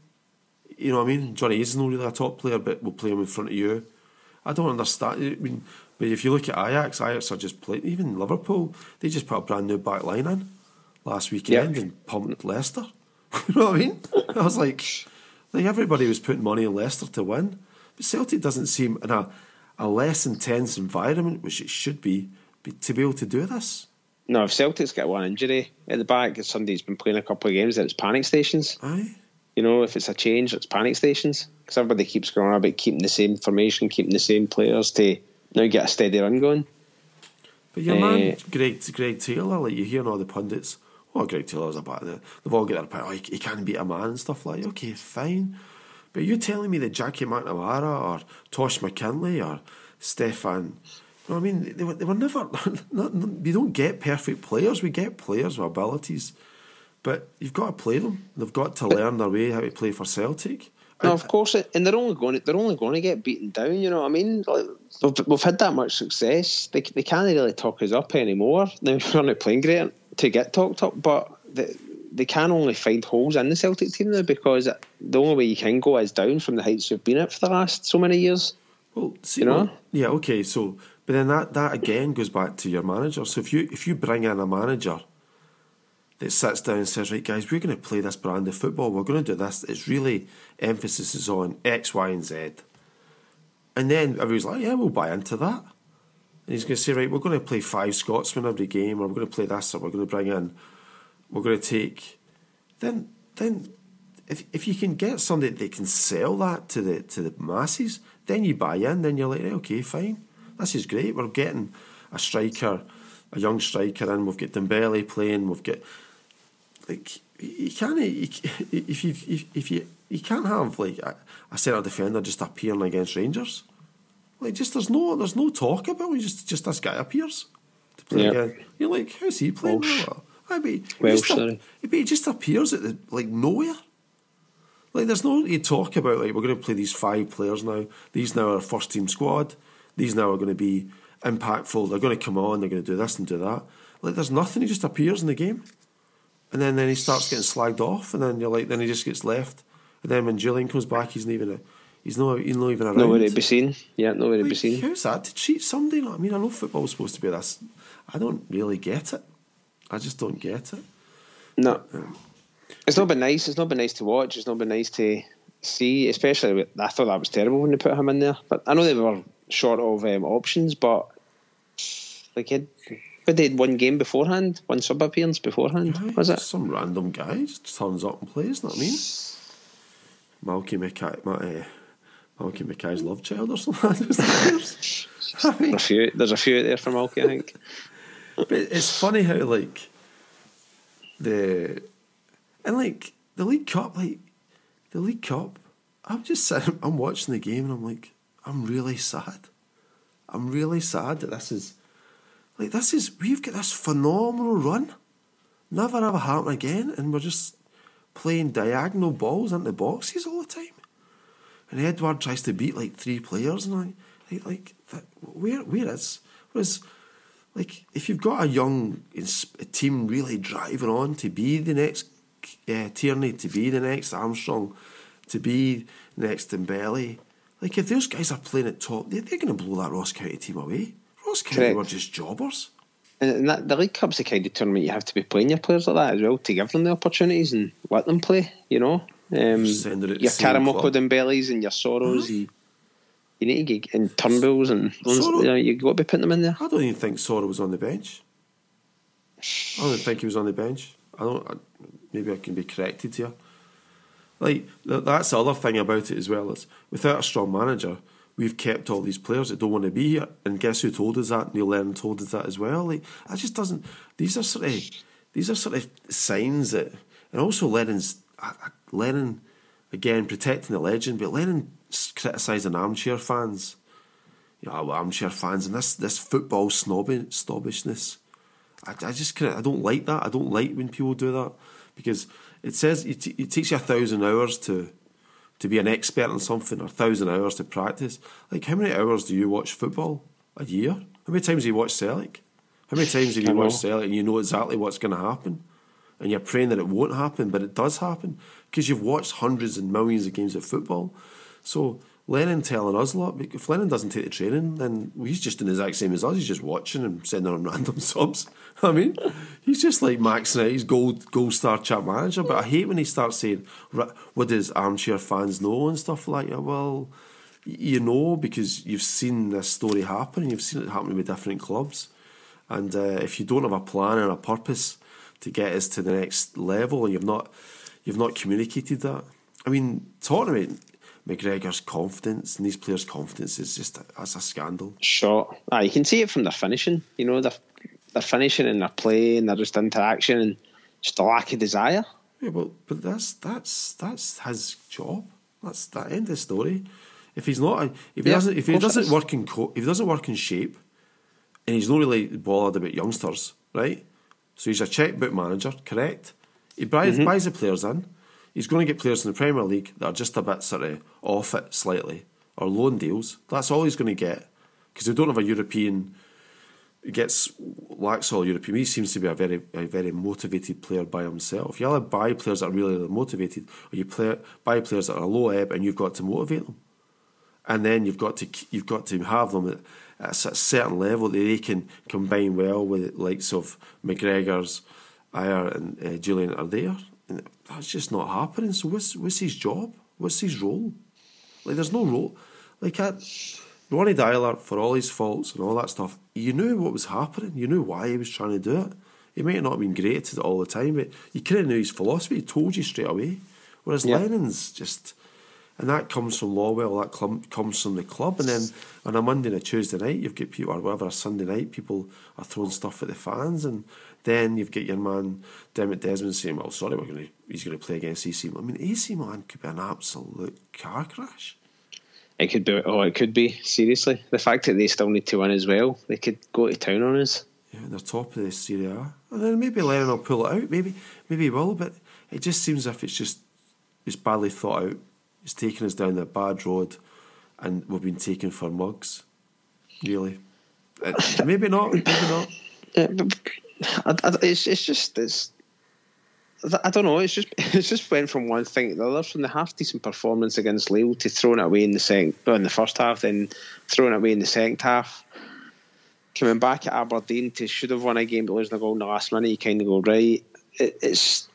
You know what I mean? Jonny Hayes is not really a top player, but we'll play him in front of you. I don't understand. I mean, but if you look at Ajax, Ajax are just playing. Even Liverpool, they just put a brand new back line in last weekend and pumped Leicester. you know what I mean? I was like, like everybody was putting money on Leicester to win, but Celtic doesn't seem in a a less intense environment, which it should be, to be able to do this. No, if Celtic's got one injury at the back, and Sunday's been playing a couple of games, then it's panic stations. Aye. You know, if it's a change, it's panic stations. Because everybody keeps going on about keeping the same formation, keeping the same players to now get a steady run going. But your uh, man, Greg, Greg Taylor, like you hear all the pundits, oh, Greg Taylor's a bad. They've all got their point, oh, he, he can't beat a man and stuff like Okay, fine. But you're telling me that Jackie McNamara or Tosh McKinlay or Stefan you know I mean? They were, they were never. We don't get perfect players. We get players with abilities, but you've got to play them. They've got to learn their way how to play for Celtic. No, of course, and they're only going. To, they're only going to get beaten down. You know what I mean? Like, we've, we've had that much success. They they can't really talk us up anymore. They're not playing great to get talked up, but they can only find holes in the Celtic team now because the only way you can go is down from the heights you've been at for the last so many years. Well, see, you know, well, yeah, okay, so but then that, that again goes back to your manager. So if you if you bring in a manager that sits down and says, right guys, we're going to play this brand of football, we're going to do this. It's really emphasis is on X, Y, and Z. And then everybody's like, oh, yeah, we'll buy into that. And he's going to say, right, we're going to play five Scotsmen every game, or we're going to play this, or we're going to bring in, we're going to take. Then, then, if if you can get somebody that can sell that to the to the masses, then you buy in. Then you're like, okay, fine this is great. We're getting a striker, a young striker in. We've got Dembele playing. We've got like you can't if you if you you can't have like a, a centre defender just appearing against Rangers. Like just there's no there's no talk about it. Just just this guy appears to play yep. again. You're like, how's he playing? Welsh. I mean, Welsh, just, he just appears at the, like nowhere. Like there's no you talk about like we're going to play these five players now. These now are first team squad these now are going to be impactful. They're going to come on. They're going to do this and do that. Like there's nothing. He just appears in the game, and then then he starts getting slagged off, and then you're like, then he just gets left. And then when Jullien comes back, he's not even a, he's not he's not even around. Nowhere to be seen. Yeah, nowhere like, to be seen. How's that to cheat somebody? Like, I mean, I know football's supposed to be this. I don't really get it. I just don't get it. No. Um, it's not been nice. It's not been nice to watch. It's not been nice to see, especially. With, I thought that was terrible when they put him in there. But I know they were short of um, options, but like he but they had one game beforehand, one sub appearance beforehand, Aye, was it? Some random guy just turns up and plays, know what I mean? Malky Mackay, my, uh, Malky Mackay's love child or something. I mean, a few, there's a few out there for Malky, I think. But it's funny how like the and like the League Cup, like the League Cup, I'm just sitting, I'm watching the game and I'm like, I'm really sad. I'm really sad that this is like this is we've got this phenomenal run. Never ever happen again, and we're just playing diagonal balls into boxes all the time. And Edouard tries to beat like three players, and like, like, like that, where where is whereas like if you've got a young a team really driving on to be the next uh, Tierney, to be the next Armstrong, to be the next Dembele, like if those guys are playing at top, they're, they're going to blow that Ross County team away. Ross County Correct. were just jobbers. And that, the League Cup's the kind of tournament you have to be playing your players like that as well to give them the opportunities and let them play. You know, um, your Karamoko Dembele's and your Soro's. And you need to get in Turnbulls and you, know, you got to be putting them in there. I don't even think Soro was on the bench. I don't think he was on the bench. I don't. I, maybe I can be corrected here. Like that's the other thing about it as well is without a strong manager, we've kept all these players that don't want to be here. And guess who told us that? Neil Lennon told us that as well. Like I just doesn't. These are sort of these are sort of signs that, and also Lennon's Lennon again protecting the legend, but Lennon criticising armchair fans. You know, armchair fans and this this football snobbing snobbishness. I, I just I don't like that. I don't like when people do that because it says it, t- it takes you a thousand hours to to be an expert in something, or a thousand hours to practice. Like, how many hours do you watch football a year? How many times do you watch Celtic? How many times have you watched Celtic and you know exactly what's going to happen? And you're praying that it won't happen, but it does happen because you've watched hundreds and millions of games of football. So Lennon telling us a lot. If Lennon doesn't take the training, then he's just in the exact same as us. He's just watching and sending on random subs. I mean, he's just like maxing out. He's gold gold star chat manager. But I hate when he starts saying, "What does armchair fans know?" and stuff like that. Well, you know because you've seen this story happen and you've seen it happening with different clubs. And uh, if you don't have a plan and a purpose to get us to the next level, and you've not you've not communicated that. I mean, about McGregor's confidence and these players' confidence is just a, that's a scandal. Sure, ah, you can see it from their finishing. You know, they're, they're finishing and their play and their just interaction and just a lack of desire. Yeah, well, but that's that's that's his job. That's that end of the story. If he's not, if he yeah, doesn't, if he doesn't work in, co- if he doesn't work in shape, and he's not really bothered about youngsters, right? So he's a checkbook manager, correct? He buys, mm-hmm. buys the players in. He's going to get players in the Premier League that are just a bit sort of off it slightly, or loan deals. That's all he's going to get because they don't have a European. He gets lacks all European. He seems to be a very a very motivated player by himself. You either buy players that are really motivated, or you play, buy players that are low ebb, and you've got to motivate them. And then you've got to you've got to have them at, at a certain level that they can combine well with the likes of McGregor's, Ajer and uh, Jullien are there. And that's just not happening. So what's what's his job? What's his role? Like there's no role. Like at Ronny Deila, for all his faults and all that stuff, you knew what was happening. You knew why he was trying to do it. He might not have been great at it all the time, but you kind of knew his philosophy. He told you straight away. Whereas yeah. Lennon's just and that comes from Lawwell, that club, comes from the club. And then on a Monday and a Tuesday night, you've got people, or whatever, a Sunday night, people are throwing stuff at the fans. And then you've got your man, Dermot Desmond, saying, well, sorry, we're gonna, he's going to play against AC Milan. I mean, AC Milan could be an absolute car crash. It could be, oh, it could be, seriously. The fact that they still need to win as well, they could go to town on us. Yeah, they're top of the Serie A. And then maybe Lennon will pull it out, maybe, maybe he will, but it just seems as if it's just, it's badly thought out it's taken us down a bad road, and we've been taken for mugs. Really, uh, maybe not. Maybe not. it's it's just it's. I don't know. It's just it's just went from one thing to the other. From the half decent performance against Lille to throwing it away in the second, well, in the first half, then throwing it away in the second half. Coming back at Aberdeen to should have won a game but losing a goal in the last minute, you kind of go right. It, it's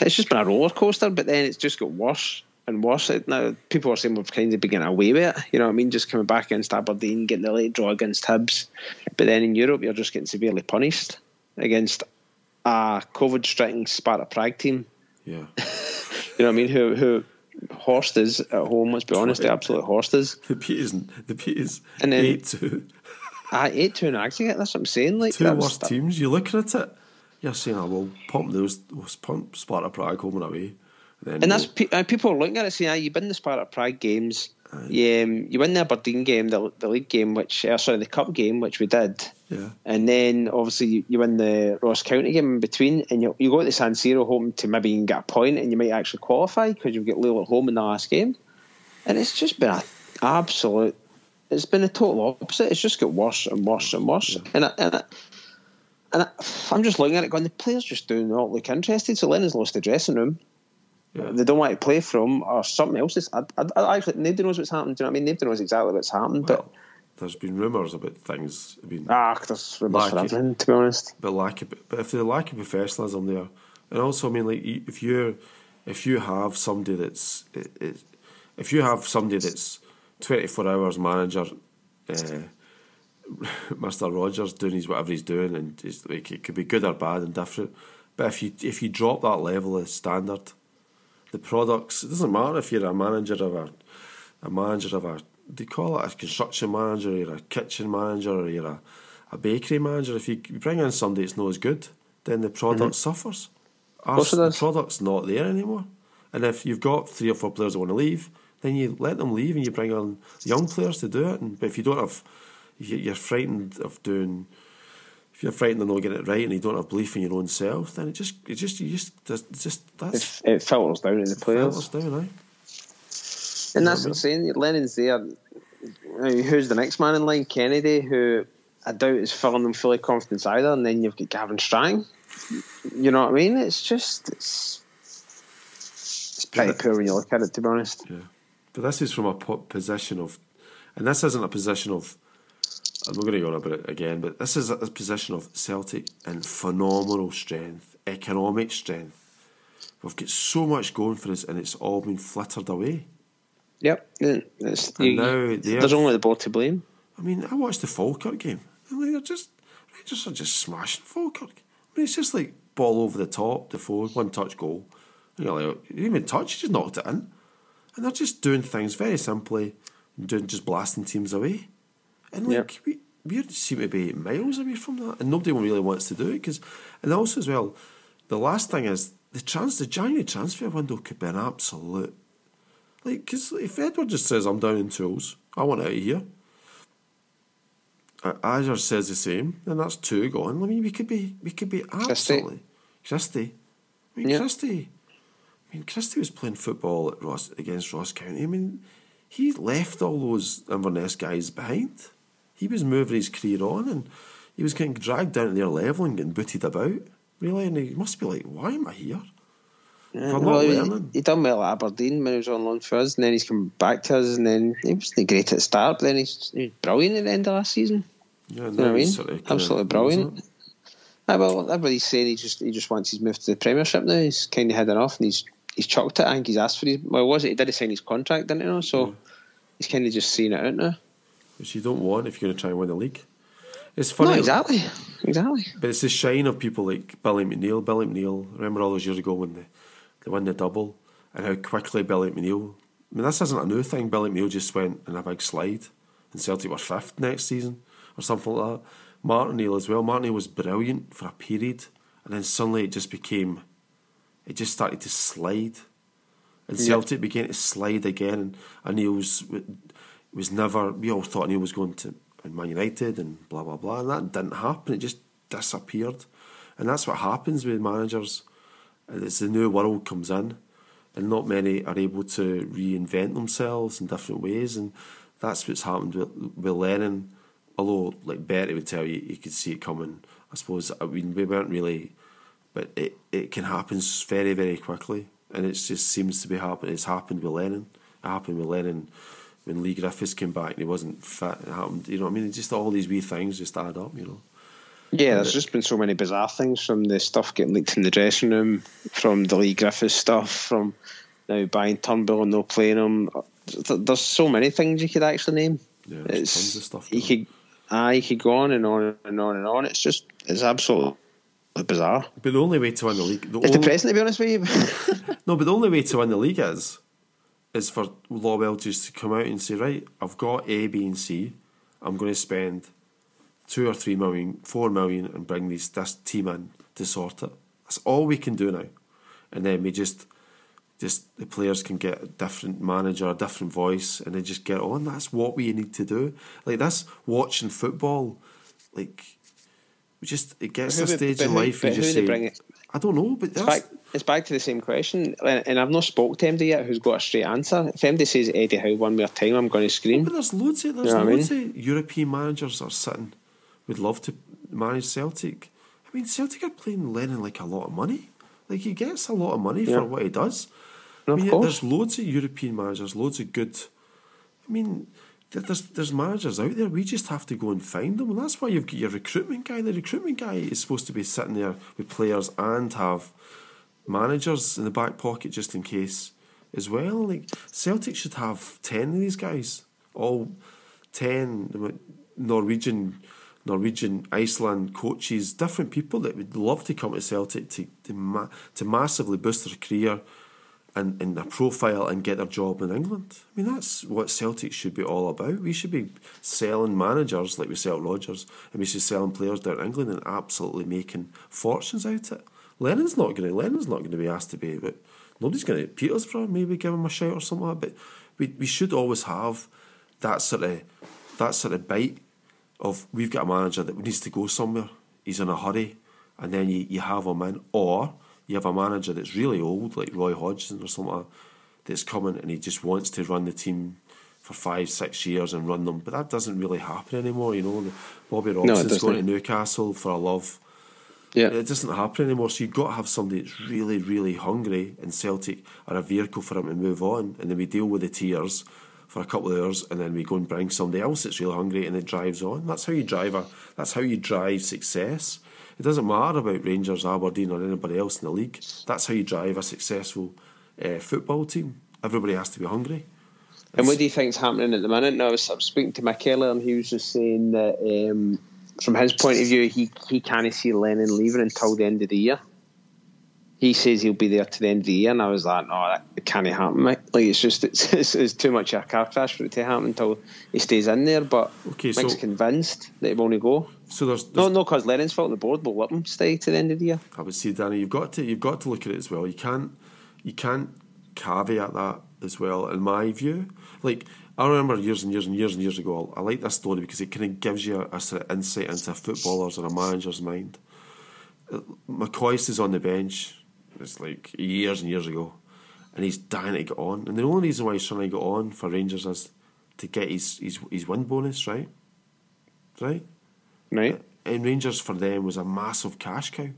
it's just been a roller coaster, but then it's just got worse and worse. Now people are saying we've kind of been getting away with it. You know what I mean? Just coming back against Aberdeen, getting the late draw against Hibs, but then in Europe you're just getting severely punished against a COVID-stricken Sparta Prague team. Yeah, you know what I mean? Who who horsed is at home? Let's be honest, the absolute horsed is. The Peters, the Peters, and then eight two. I eight two in aggregate. That's what I'm saying. Like two worst teams. You're looking at it. You're saying, "Oh well, pump those, pump Sparta Prague home and away." and that's uh, people are looking at it saying, ah, "You've been the Sparta Prague games, um, you win the Aberdeen game, the, the league game, which uh, sorry, the cup game, which we did, yeah, and then obviously you, you win the Ross County game in between, and you, you go to the San Siro home to maybe even get a point, and you might actually qualify because you've got Lille at home in the last game, and it's just been an absolute, it's been a total opposite. It's just got worse and worse and worse, yeah. and I, and. I, and I, I'm just looking at it going, the players just do not look interested. So Lennon's lost the dressing room yeah. they don't want to play from or something else. Is, I, I, I, actually, nobody knows what's happened. Do you know what I mean? Nobody knows exactly what's happened. Well, but there's been rumours about things. Been ah, there's rumours for everything, to be honest. But lack of, but if a lack of professionalism there, and also, I mean, like if you if you have somebody that's if you have somebody that's twenty four hours manager. Uh, Mr. Rodgers doing his whatever he's doing, and he's, like it could be good or bad and different. But if you if you drop that level of standard, the products. It doesn't matter if you're a manager of a, a manager of a, they call it a construction manager, or you're a kitchen manager, or you're a, a bakery manager. If you bring in somebody that's not as good, then the product mm-hmm. suffers. Our, the product's not there anymore. And if you've got three or four players that want to leave, then you let them leave and you bring on young players to do it. And but if you don't have, you're frightened of doing if you're frightened of not getting it right and you don't have belief in your own self, then it just it just you just just that's It, it filters down to the players. down, aye. And that's what I'm saying. Lennon's there. Who's the next man in line? Kennedy, who I doubt is filling them fully confidence either. And then you've got Gavin Strachan. You know what I mean? It's just it's it's pretty poor when you look at it. To be honest, Yeah, but this is from a po- position of, and this isn't a position of. I'm not going to go on about it again, but this is a, position of Celtic and phenomenal strength, economic strength. We've got so much going for us, and it's all been flittered away. yep. It's, And you- now there's only the ball to blame. I mean, I watched the Falkirk game. I mean, they're just Rangers are just smashing Falkirk. I mean, it's just like ball over the top, the forward, one touch goal. You know, like, you didn't even touch, you just knocked it in, and they're just doing things very simply, doing just blasting teams away. And like we, we seem to be miles away from that, and nobody really wants to do it because, and also as well, the last thing is the trans the January transfer window could be an absolute like because if Edouard just says I'm down in tools, I want out of here. Uh, Ajer says the same, then that's two gone. I mean, we could be we could be absolutely Christie. I mean, Yeah. Christie. I mean, Christie was playing football at Ross against Ross County. I mean, he left all those Inverness guys behind. He was moving his career on, and he was getting dragged down to their level and getting booted about. Really, and he must be like, "Why am I here?" Yeah, well, he, he done well at Aberdeen when he was on loan for us, and then he's come back to us, and then he wasn't great at the start, but then he's, he's brilliant at the end of last season. Yeah, You know what I mean? sort of Absolutely brilliant. Ah, well, everybody's saying he just he just wants his move to the Premiership now. He's kind of had enough, and he's he's chucked it. I think he's asked for his. Well, was it? He did sign his contract, didn't he? Know? So he's kind of just seeing it out now. Which you don't want if you're going to try and win the league. It's funny, No, exactly, exactly. but it's the shine of people like Billy McNeill. Billy McNeill, remember all those years ago when they, they won the double and how quickly Billy McNeill. I mean, this isn't a new thing. Billy McNeill just went in a big slide, and Celtic were fifth next season or something like that. Martin Neal as well. Martin Neal was brilliant for a period, and then suddenly it just became, it just started to slide, and. Celtic began to slide again. And, and Neil was never. We all thought Neil was going to Man United and blah blah blah, and that didn't happen. It just disappeared, and that's what happens with managers. Uh, as the new world comes in, and not many are able to reinvent themselves in different ways, and that's what's happened with, with Lennon. Although, like Bertie would tell you, you could see it coming. I suppose uh, I mean we weren't really, but it it can happen very very quickly, and it just seems to be happening. It's happened with Lennon. It happened with Lennon when Lee Griffiths came back and he wasn't fit. It happened, you know. what I mean, just all these wee things just add up, you know. Yeah, there's just been so many bizarre things from the stuff getting leaked in the dressing room, from the Lee Griffiths stuff, from now buying Turnbull and no playing him. There's so many things you could actually name. Yeah, there's it's, tons of stuff You could, you could go on and on and on and on. It's just, it's absolutely bizarre. But the only way to win the league, the It's only, depressing to be honest with you. no, but the only way to win the league is, is for Lawwell just to come out and say, right, I've got A, B, and C. I'm going to spend two or three million, four million, and bring these this team in to sort it. That's all we can do now, and then we just, just the players can get a different manager, a different voice, and then just get on. That's what we need to do. Like that's watching football, like. We just it gets to a stage in life but you just who they say, bring it- I don't know, but It's back, it's back to the same question, and and I've not spoke to MD yet who's got a straight answer. If MD says Eddie Howe one more time, I'm going to scream. Oh, but there's loads of there's You know what I loads of European managers that are sitting would love to manage Celtic. I mean, Celtic are playing Lennon like a lot of money. Like he gets a lot of money Yeah. for what he does. No, I mean, there's loads of European managers, loads of good. I mean, there's there's managers out there. We just have to go and find them, and that's why you've got your recruitment guy. The recruitment guy is supposed to be sitting there with players and have managers in the back pocket just in case as well. Like Celtic should have ten of these guys, all ten Norwegian, Norwegian, Iceland coaches, different people that would love to come to Celtic to to, ma- to massively boost their career and, and their profile and get their job in England. I mean, that's what Celtic should be all about. We should be selling managers like we sell Rodgers, and we should be selling players down in England and absolutely making fortunes out of it. Lennon's not going to. Lennon's not going to be asked to be, but nobody's going to. Petersburg maybe give him a shout or something like. But we we should always have that sort of that sort of bite of we've got a manager that needs to go somewhere. he's in a hurry, and then you, you have him in, or you have a manager that's really old, like Roy Hodgson or something, that's coming and he just wants to run the team for five, six years and run them. But that doesn't really happen anymore. You know, Bobby Robson's going to Newcastle for a love. Yeah. It doesn't happen anymore. So you've got to have somebody that's really, really hungry, and Celtic are a vehicle for him to move on. And then we deal with the tears for a couple of hours, and then we go and bring somebody else that's really hungry, and it drives on. That's how you drive a. That's how you drive success. It doesn't matter about Rangers, Aberdeen, or anybody else in the league. That's how you drive a successful uh, football team. Everybody has to be hungry. And what do you think's happening at the minute? Now, I was speaking to Mick earlier, and he was just saying that um, from his point of view, he, he can't see Lennon leaving until the end of the year. He says he'll be there to the end of the year, and I was like, no, that can't happen, Mick. Like, it's just, it's, it's, it's too much of a car crash for it to happen until he stays in there. But Okay, Mick's so- convinced that he won't go. So there's, No, there's no, because Lennon's fault. The board will let him stay to the end of the year. I would say, Danny, you've got to you've got to look at it as well. You can't you can't caveat that as well. In my view, like I remember years and years and years and years ago, I like this story because it kind of gives you a, a sort of insight into a footballer's and a manager's mind. Uh, McCoist is on the bench. It's like years and years ago, and he's dying to get on. And the only reason why he's trying to get on for Rangers is to get his his, his win bonus, right? Right. Right? And Rangers for them was a massive cash cow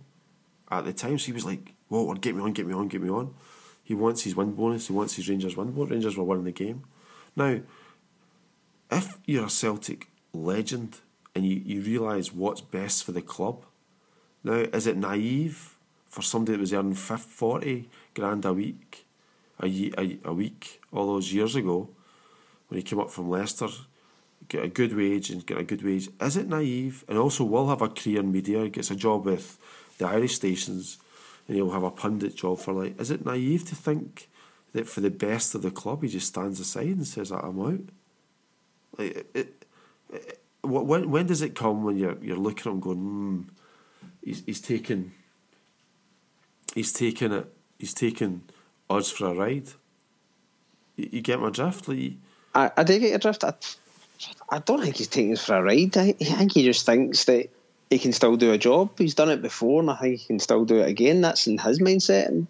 at the time. So he was like, "Whoa, get me on, get me on, get me on." He wants his win bonus. He wants his Rangers win bonus. Rangers were winning the game. Now, if you're a Celtic legend and you, you realise what's best for the club, now is it naive for somebody that was earning 50, 40 grand a week, a, a, a week all those years ago, when he came up from Leicester, get a good wage and get a good wage. Is it naive? And also will have a career in media, gets a job with the Irish stations, and he'll have a pundit job for like. Is it naive to think that for the best of the club he just stands aside and says I'm out? Like it, it, it, when when does it come when you're you're looking at him going, hmm, he's he's taking he's taking it he's taking us for a ride. You, you get my drift, Lee. I, I do get your drift. I, I don't think he's taking us for a ride. I, I think he just thinks that he can still do a job. He's done it before, and I think he can still do it again. That's in his mindset, and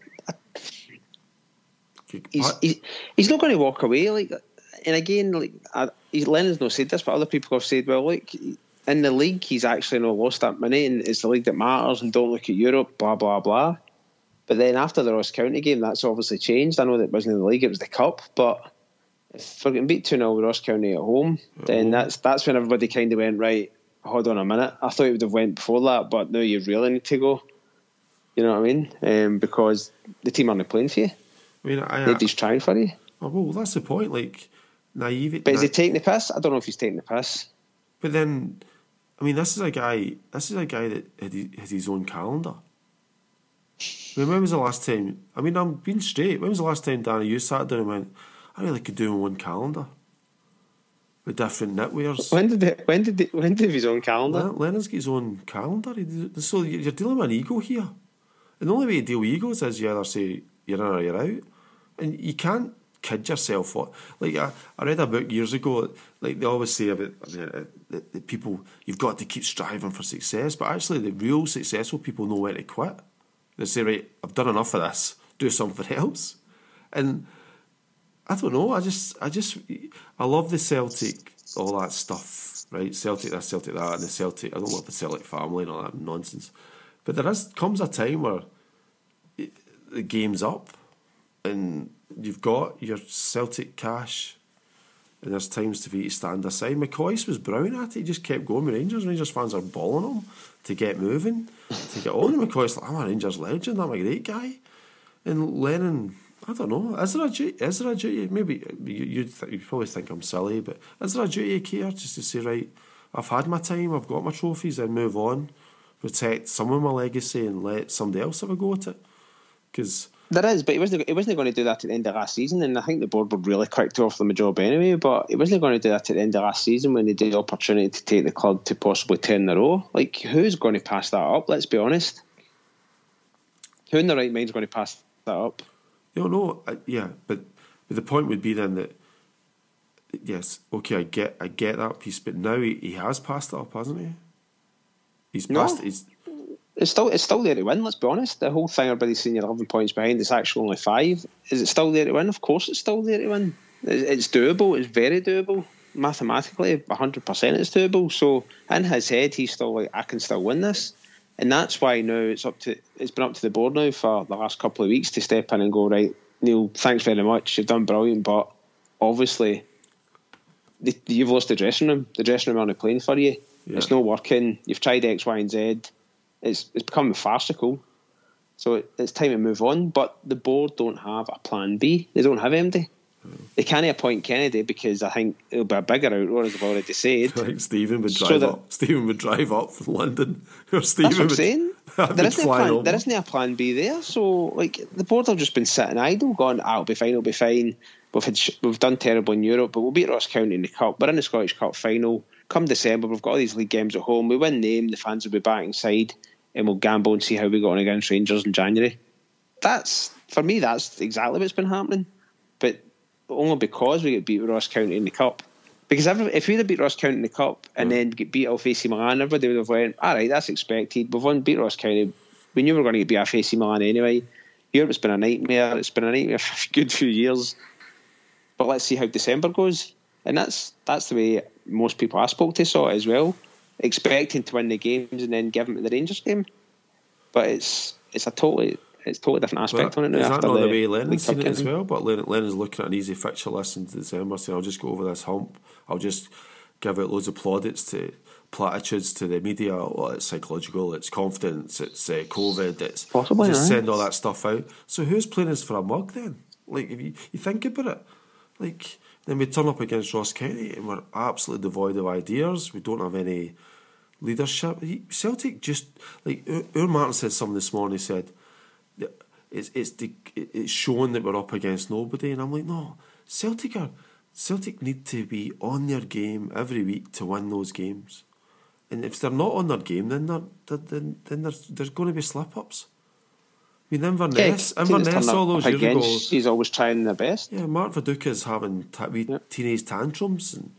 he's he's, he's not going to walk away. Like, and again, like I, he's, Lennon's not said this, but other people have said, well, like in the league, he's actually not lost that money, and it's the league that matters, and don't look at Europe, blah blah blah. But then after the Ross County game, that's obviously changed. I know that it wasn't in the league; it was the cup, but. If we're getting beat 2 0 Ross County at home, then that's that's when everybody kind of went, right, hold on a minute. I thought it would have went before that, but now you really need to go. You know what I mean? Um, because the team aren't playing for you. I mean, I, Nobody's trying for you. Oh, well, that's the point. Like, naive. But is he taking the piss? I don't know if he's taking the piss. But then, I mean, this is a guy. This is a guy that had his own calendar. When was the last time? I mean, I'm being straight. When was the last time, Danny, you sat down and went, "I really could do my own calendar with different knitwears." When did it, when did it, when did he have his own calendar? Len- Lennon's got his own calendar. So you're dealing with an ego here. And the only way to deal with egos is you either say you're in or you're out. And you can't kid yourself. What Like, I, I read a book years ago, like they always say about I mean, uh, that, that people, you've got to keep striving for success. But actually, the real successful people know when to quit. They say, right, I've done enough of this, do something else. And I don't know. I just, I just, I love the Celtic, all that stuff, right? Celtic this, Celtic that, and the Celtic. I don't love the Celtic family and all that nonsense. But there is comes a time where it, the game's up, and you've got your Celtic cash, and there's times to be to stand aside. McCoist was brown at it. He just kept going with Rangers. Rangers fans are balling him to get moving, to get on. And McCoist like, I'm a Rangers legend. I'm a great guy. And Lennon, I don't know. Is there a duty? Is there a duty? Maybe you you'd th- you probably think I'm silly, but is there a duty of care just to say right? I've had my time. I've got my trophies. and move on, protect some of my legacy, and let somebody else have a go at it. Because There is, but he wasn't. He wasn't going to do that at the end of last season, and I think the board were really quick to offer him a job anyway. But he wasn't going to do that at the end of last season when they did the opportunity to take the club to possibly ten in a row. Like, who's going to pass that up? Let's be honest. Who in the right mind is going to pass that up? you know, I, yeah, but but the point would be then that yes, okay, I get I get that piece, but now he, he has passed it up, hasn't he? He's No. He's It's still it's still there to win. Let's be honest. The whole thing everybody's saying you're eleven points behind. It's actually only five. Is it still there to win? Of course, it's still there to win. It's it's doable. It's very doable. Mathematically, hundred percent, it's doable. So in his head, he's still like, I can still win this, and that's why now it's up to it's been up to the board now for the last couple of weeks to step in and go right. Neil, thanks very much. You've done brilliant, but obviously the, you've lost the dressing room. The dressing room aren't playing for you. Yeah. It's not working. You've tried X, Y, and Z. It's it's becoming farcical. So it, it's time to move on. But the board don't have a plan B. They don't have MD. They can't appoint Kennedy because I think it'll be a bigger outroar, as I've already said. like Stephen would So drive that- up. Stephen would drive up from London, or Stephen That's what I'm would, saying. There isn't, a plan, there isn't a plan B there. So, like, the board have just been sitting idle, going, ah, it'll be fine, it'll be fine. We've, had, we've done terrible in Europe, but we'll beat Ross County in the Cup. We're in the Scottish Cup final. Come December, we've got all these league games at home. We win them, the fans will be back inside, and we'll gamble and see how we got on against Rangers in January. That's, for me, that's exactly what's been happening. But only because we get beat with Ross County in the Cup. Because if we'd have beat Ross County in the Cup and mm. then get beat off AC Milan, everybody would have went, all right, that's expected. We've won, beat Ross County. We knew we were going to get beat off AC Milan anyway. Europe's been a nightmare. It's been a nightmare for a good few years. But let's see how December goes. And that's that's the way most people I spoke to saw it as well, expecting to win the games and then give them to the Rangers game. But it's it's a totally it's a totally different aspect But on it now. is that not the, the way Lennon's seen it as well? But Lennon, Lennon's looking at an easy fixture list in December, saying, I'll just go over this hump. I'll just give out loads of plaudits to platitudes to the media. Well, it's psychological, it's confidence, it's uh, COVID, it's Possibly, just aye. send all that stuff out. So who's playing us for a mug then? Like, if you, you think about it, like, then we turn up against Ross County and we're absolutely devoid of ideas. We don't have any leadership. Celtic just, like, Ur Martin said something this morning, he said, it's it's the, it's showing that we're up against nobody, and I'm like, no, Celtic are Celtic need to be on their game every week to win those games, and if they're not on their game, then they're, they're then then there's there's going to be slip ups. I mean, Inverness, Yeah, Inverness all those years ago. He's always trying their best. Yeah, Mark Viduka's having ta- wee Yep. teenage tantrums, and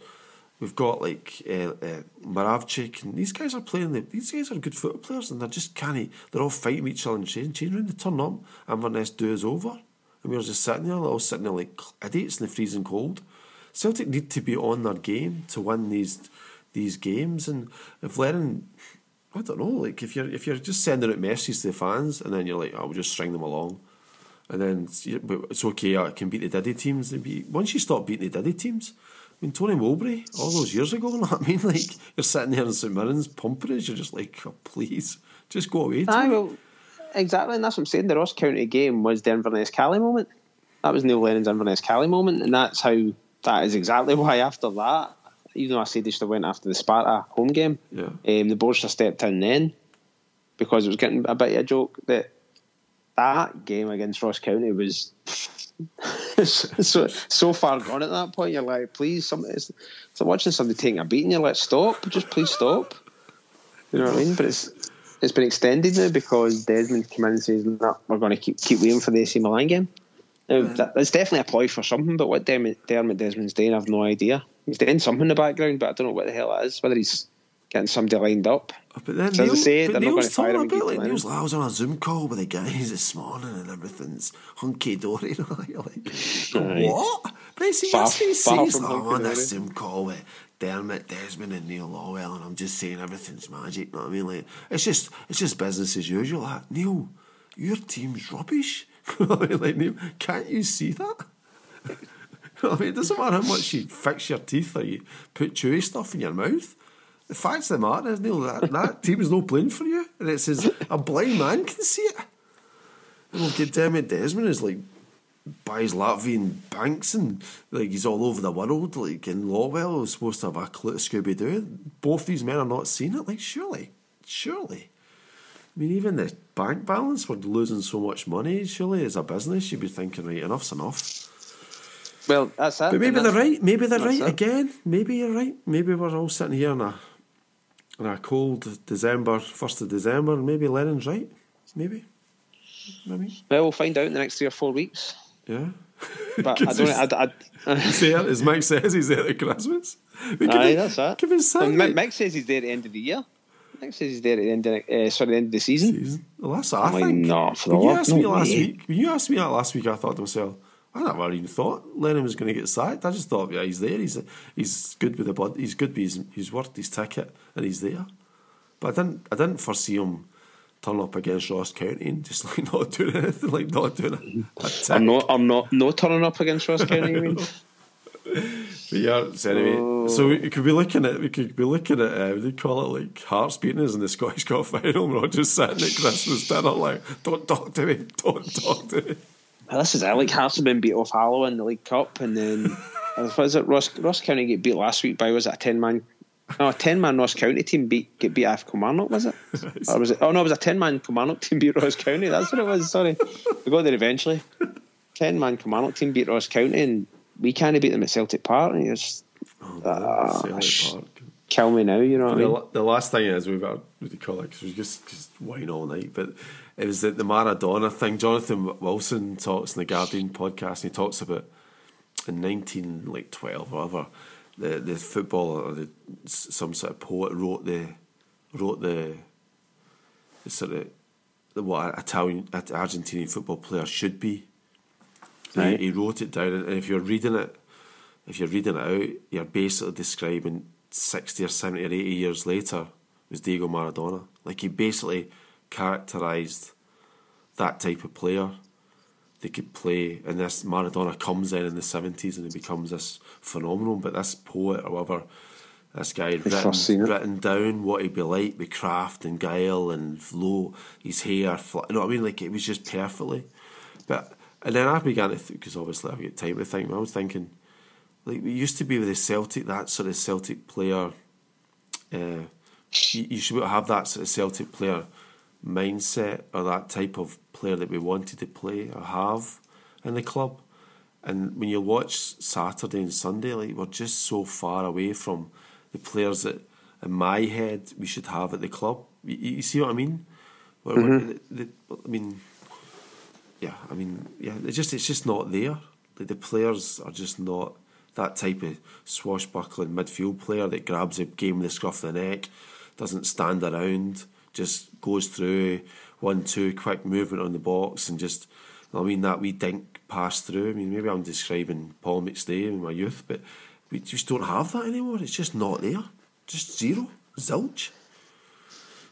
we've got like uh, uh, Moravcik, and these guys are playing. The, these guys are good football players, and they're just canny. They're all fighting each other in change, change room. They turn up, Inverness do is over, and we're just sitting there, all sitting there like idiots in the freezing cold. Celtic need to be on their game to win these these games, and if Lennon. I don't know. Like if you're if you're just sending out messages to the fans and then you're like, "I will just string them along," and then it's, yeah, but it's okay. Uh, I can beat the Diddy teams. Be- Once you stop beating the Diddy teams, I mean Tony Mowbray all those years ago. You know what I mean? Like you're sitting there in St Mirren's pumping us. You're just like, oh, please, just go away. Tony." well, exactly, and that's what I'm saying. The Ross County game was the Inverness Caley moment. That was Neil Lennon's Inverness Caley moment, and that's how. That is exactly why after that, even though I said they should have went after the Sparta home game, Yeah. um, the board should have stepped in then because it was getting a bit of a joke that that game against Ross County was so so far gone at that point. You're like, please, somebody, it's, it's like watching somebody taking a beating. You're like, stop, just please stop. You know what I mean? But it's it's been extended now because Desmond came in and says, "No, we're going to keep keep waiting for the AC Milan game." Now, that, that's definitely a ploy for something, but what Dermot, Dermot Desmond's doing, I've no idea. He's doing something in the background, but I don't know what the hell it is. Whether he's getting somebody lined up. But then So as I Neil, say, they're not Neil's gonna fire him like Neil's like, I was on a Zoom call with the guys this morning and everything's hunky dory. You're like, what? But see, Far- he far from "Oh, I'm on hunky-dory." this Zoom call with Dermot, Desmond, and Neil Lawwell, and I'm just saying everything's magic. You know what I mean? Like, it's just, it's just business as usual. Like, Neil, your team's rubbish. You know what I mean? Like, Neil, can't you see that? You know I mean, it doesn't matter how much you fix your teeth or you put chewy stuff in your mouth. The facts of the matter is, Neil, that, that team is no playing for you. And it says a blind man can see it. And we've got Dermot Desmond is like buys Latvian banks and like he's all over the world. Like in Lawwell is supposed to have a clue to Scooby Doo. Both these men are not seeing it. Like surely, surely. I mean, even the bank balance, we're losing so much money. Surely, as a business, you'd be thinking, right, enough's enough. Well, that's it. But maybe they're right. Maybe they're right it. again. Maybe you're right. Maybe we're all sitting here in a in a cold December, first of December, maybe Lennon's right. Maybe. Maybe. Well, we'll find out in the next three or four weeks. Yeah. But I don't. I, I, He's there, as Mike says, he's there at Christmas. We Aye, him- that's it. Give his Well, son. Mick, like- Mick says he's there at the end of the year. Mike says he's there at the end. Of, uh, sorry, the end of the season. season. Well, that's what I Like, think. no, for when the you asked no me last way. week, when you asked me that last week, I thought to myself, I never even thought Lennon was going to get sacked. I just thought, yeah, he's there. He's he's good with the blood. He's good. But he's he's worth his ticket, and he's there. But I didn't I didn't foresee him turn up against Ross County and just like not doing anything, like not doing tick. I'm not. I'm not. No turning up against Ross County. You mean? But yeah, so anyway, so we could be looking at we could be looking at uh, you call it like hearts beating us in the Scottish Cup final. We're all just sitting at Christmas dinner like, don't talk to me, don't talk to me. This is it. Like been beat off Harlow in the League Cup, and then was it? Ross Ross County get beat last week by was it a ten man? No, a ten man Ross County team beat get beat AF Kilmarnock, was it? or was it? Oh no, it was a ten man Kilmarnock team beat Ross County. That's what it was. Sorry, we got there eventually. Ten man Kilmarnock team beat Ross County, and we kind of beat them at Celtic Park. And you just Ah, Celtic Park. Kill me now. You know what I The, mean? la- the last thing is we've got what do you call it? Because we just just wine all night, but it was the, the Maradona thing. Jonathan Wilson talks in the Guardian podcast, and he talks about in nineteen like twelve or whatever. The the footballer or the some sort of poet wrote the wrote the, the sort of the, what Italian Argentinian football player should be. So he- Right. he wrote it down, and if you're reading it if you're reading it out, you're basically describing 60 or 70 or 80 years later was Diego Maradona. Like he basically characterised that type of player. They could play, and this Maradona comes in in the 70s and he becomes this phenomenal. But this poet or whatever, this guy had written, first seen it. written down what he'd be like with craft and guile and flow, his hair, fl- you know what I mean? Like it was just perfectly. But and then I began to because obviously I've got time to think. I was thinking, like we used to be with the Celtic, that sort of Celtic player. Uh, you, you should have that sort of Celtic player mindset or that type of player that we wanted to play or have in the club. And when you watch Saturday and Sunday, like we're just so far away from the players that, in my head, we should have at the club. You, you see what I mean? We're- the- the- I mean, yeah, I mean, yeah, it's just it's just not there. The, the players are just not that type of swashbuckling midfield player that grabs a game with the scruff of the neck, doesn't stand around, just goes through one two quick movement on the box and just. I mean that we dink pass through. I mean maybe I'm describing Paul McStay in my youth, but we just don't have that anymore. It's just not there. Just zero, zilch.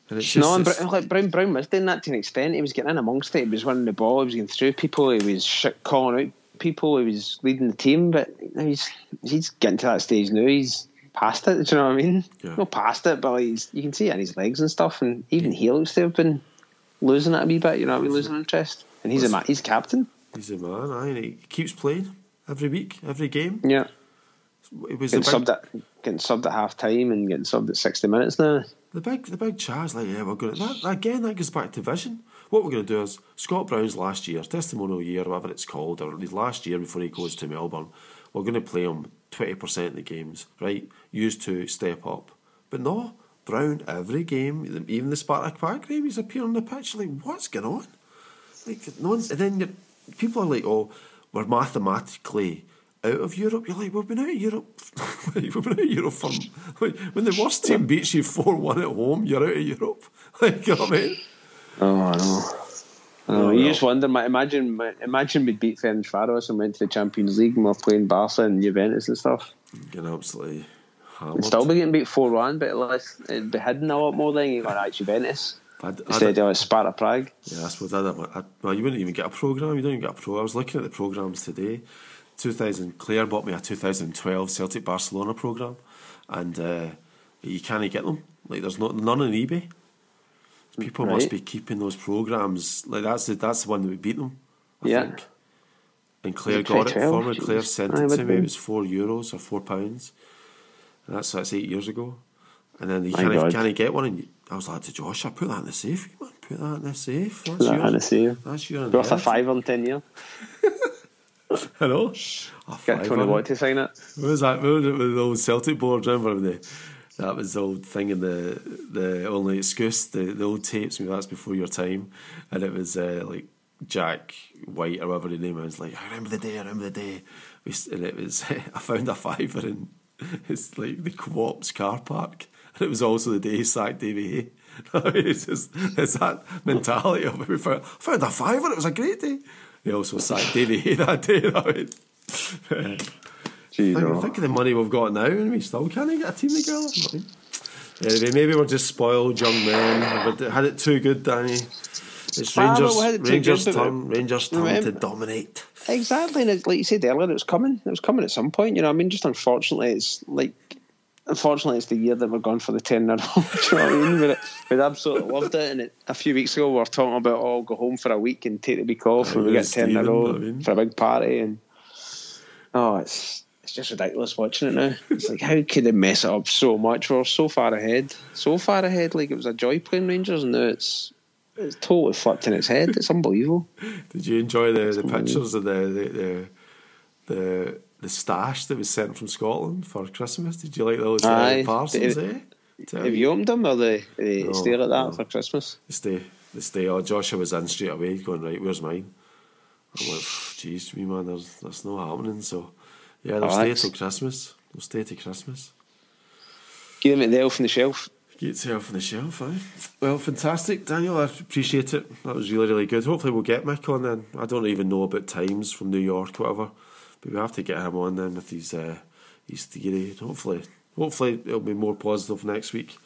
And it's just no, and it's- Br- like Brown Brown was doing that to an extent. He was getting in amongst it. He was running the ball. He was getting through people. He was shit calling out people. He was leading the team. But he's he's getting to that stage now. He's past it. Do you know what I mean? Yeah. Not past it, but like he's, you can see it in his legs and stuff. And even he looks to have been losing it a wee bit. You know, mean? losing interest. And he's a ma- he's captain. He's a man, aye, and he keeps playing every week, every game. Yeah, It was getting big, subbed at getting subbed at half time and getting subbed at sixty minutes now. the big, the big charge. Like, yeah, we're good to that again. That goes back to vision. What we're going to do is Scott Brown's last year, testimonial year, whatever it's called, or his last year before he goes to Melbourne. We're going to play him twenty percent of the games, right? Used to step up, but no. Brown every game, even the Sparta Prague game, he's appearing on the pitch. Like, what's going on? Like, no and then people are like, oh, we're mathematically out of Europe. You're like, we've been out of Europe. we've been out of Europe for like, when the worst team beats you four one at home. You're out of Europe. Like, you know what I mean? Oh, I know. I know. Oh, you just wonder. ma- Imagine, imagine we beat Ferencvaros and went to the Champions League and we're playing Barca and Juventus and stuff. Getting absolutely hammered. And still be getting beat four one, but least it'd be hidden a lot more than you got at Juventus I'd, I'd, instead of Sparta Prague. Yeah, I suppose I'd, I'd, well, you wouldn't even get a program. You don't even get a pro. I was looking at the programs today. 2000 Claire bought me a 2012 Celtic Barcelona program, and uh, you can't get them. Like there's not none on eBay. People must be keeping those programs. Like that's the that's the one that would beat them. I Yeah. think. And Claire got it 2012? for me. Claire sent it to me. be. It was four euros or four pounds. And that's that's eight years ago. And then you can't can't get one. And you, I was like to Josh, I put that in the safe, man. Put that in the safe. That's That yours. had to see you. That's your Worth a five on ten year. Hello. Get. Tony Watt to sign it. What was that? What was it with the old Celtic board? Remember the that was the old thing in the the only excuse the, the old tapes. Maybe that's before your time, and it was uh, like Jack White or whatever his name was. Like I remember the day. I remember the day. And it was I found a fiver in it's like the co-op's car park, and it was also the day he sacked Davy Hay. it's just it's that mentality of we found, a fiver. It was a great day. He also sacked Davy Hay that day. That way. Jeez, Think, oh. think of the money we've got now, and we still can't get a team together. Anyway, maybe we're just spoiled young men. We've had it too good, Danny. It's Ah, Rangers. well, it Rangers good, but- turn. Rangers turn to dominate. Exactly, and it, like you said earlier, it was coming. It was coming at some point. You know, I mean, just unfortunately, it's like, unfortunately, it's the year that we're going for the ten in a row. Do you know what I mean? We'd, we'd absolutely loved it. And it, a few weeks ago, we were talking about, oh, go home for a week and take the week off, Yeah, and we with get ten in a row I mean. for a big party. And oh, it's it's just ridiculous watching it now. It's like how could they mess it up so much? We're so far ahead, so far ahead. Like it was a joy playing Rangers, and now it's. It's totally flipped in its head. It's unbelievable. Did you enjoy the, the pictures of the the, the the the stash that was sent from Scotland for Christmas? Did you like those uh, Aye. parcels? Did- Eh? Have you. opened them or they, they No, stare at that no. for Christmas? They stay, they stay. Oh, Joshua was in straight away, going right. Where's mine? I'm like, jeez, me man, there's that's not happening. So, yeah, they'll stay till Christmas. They'll stay till Christmas. Give them at the elf on the shelf. Get yourself on the shelf, aye. Well, fantastic, Daniel. I appreciate it. That was really, really good. Hopefully, we'll get Mick on then. I don't even know about times from New York, whatever, but we have to get him on then with his uh, his theory. Hopefully, hopefully it'll be more positive next week.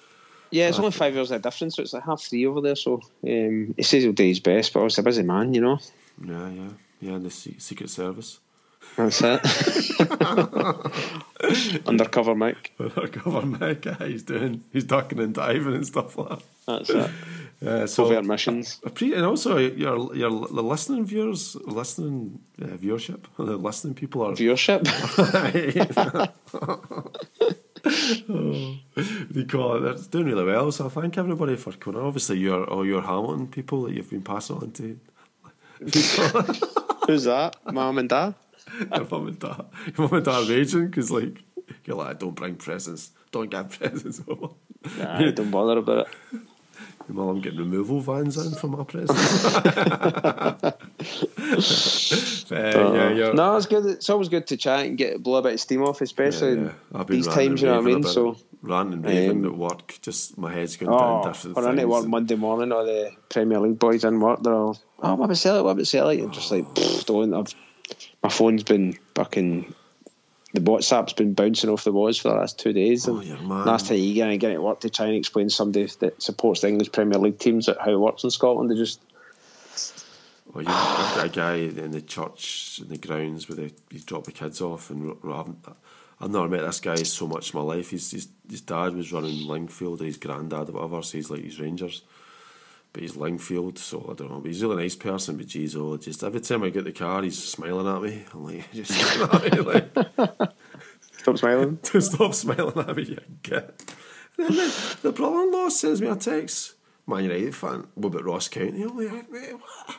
Yeah, it's only five hours of difference, so it's like half three over there. So um, he says he'll do his best, but obviously a busy man, you know. Yeah, yeah, yeah. In the Secret Service, That's it. Undercover Mick. undercover Mike. aye, He's doing, he's ducking and diving and stuff like that. That's it. Uh, so Covert missions. And also your your the listening viewers, listening uh, viewership, the listening people are Viewership. they call it. They're doing really well. So I thank everybody for coming. Obviously, your all your Hamilton people that you've been passing on to. Who's that? Mum and Dad? Your mum and dad, your mum and dad raging because like you're like, I don't bring presents, don't get presents. over." Nah, don't bother about it. Well, I'm getting removal vans in for my presents. uh, yeah, yeah. No, it's good. It's always good to chat and get blow a bit of steam off, especially Yeah, yeah. These times. You know what I mean? So. it. ranting and raving Um, at work, just my head's going Oh, down different when I need work Monday morning, all the Premier League boys in work, they're all, oh, what about Celtic, what about Celtic? And just like, don't. I've, my phone's been fucking, the WhatsApp's been bouncing off the walls for the last two days. Oh, And last time you and get to work to try and explain somebody that supports the English Premier League teams at how it works in Scotland, they just, Well, you, got a guy in the church in the grounds where they, he dropped the kids off, and I've, never met this guy so much in my life. His, his his dad was running Linfield, or his granddad, or whatever. So he's like he's Rangers, but he's Linfield. So I don't know. But he's a really nice person. But geez, oh, just every time I get the car, he's smiling at me. I'm like, just smiling at me, like, stop smiling. to stop smiling at me, you git. And then the, the brother-in-law sends me a text. Man United fan. What about Ross County? I'm like, wait, what?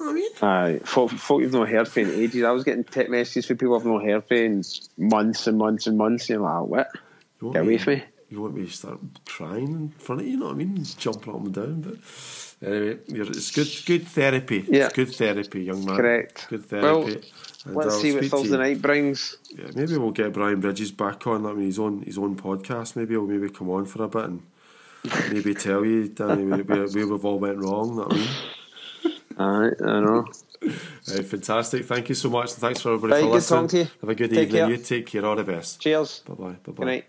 I mean. Aye, folk, folk you've not heard from in ages. I was getting text messages from people I've not heard from in months and months and months. And you're like, what? Get away from me. You want me to start crying in front of you? You know what I mean? Jumping up and down. But anyway, you're, it's good. Good therapy. Yeah. It's good therapy, young man. Correct. Good Well, therapy. And Let's I'll see what Thursday night brings. Yeah, maybe we'll get Brian Bridges back on. I mean, he's on his own podcast. Maybe he'll maybe come on for a bit and maybe tell you, Danny, where, where, where we've all went wrong. Know what I mean? Aye, I know. Right, fantastic. Thank you so much, and thanks for everybody Right, for listening. Have a good Take evening. care. You take care. All the best. Cheers. Bye bye. Bye bye. Good night.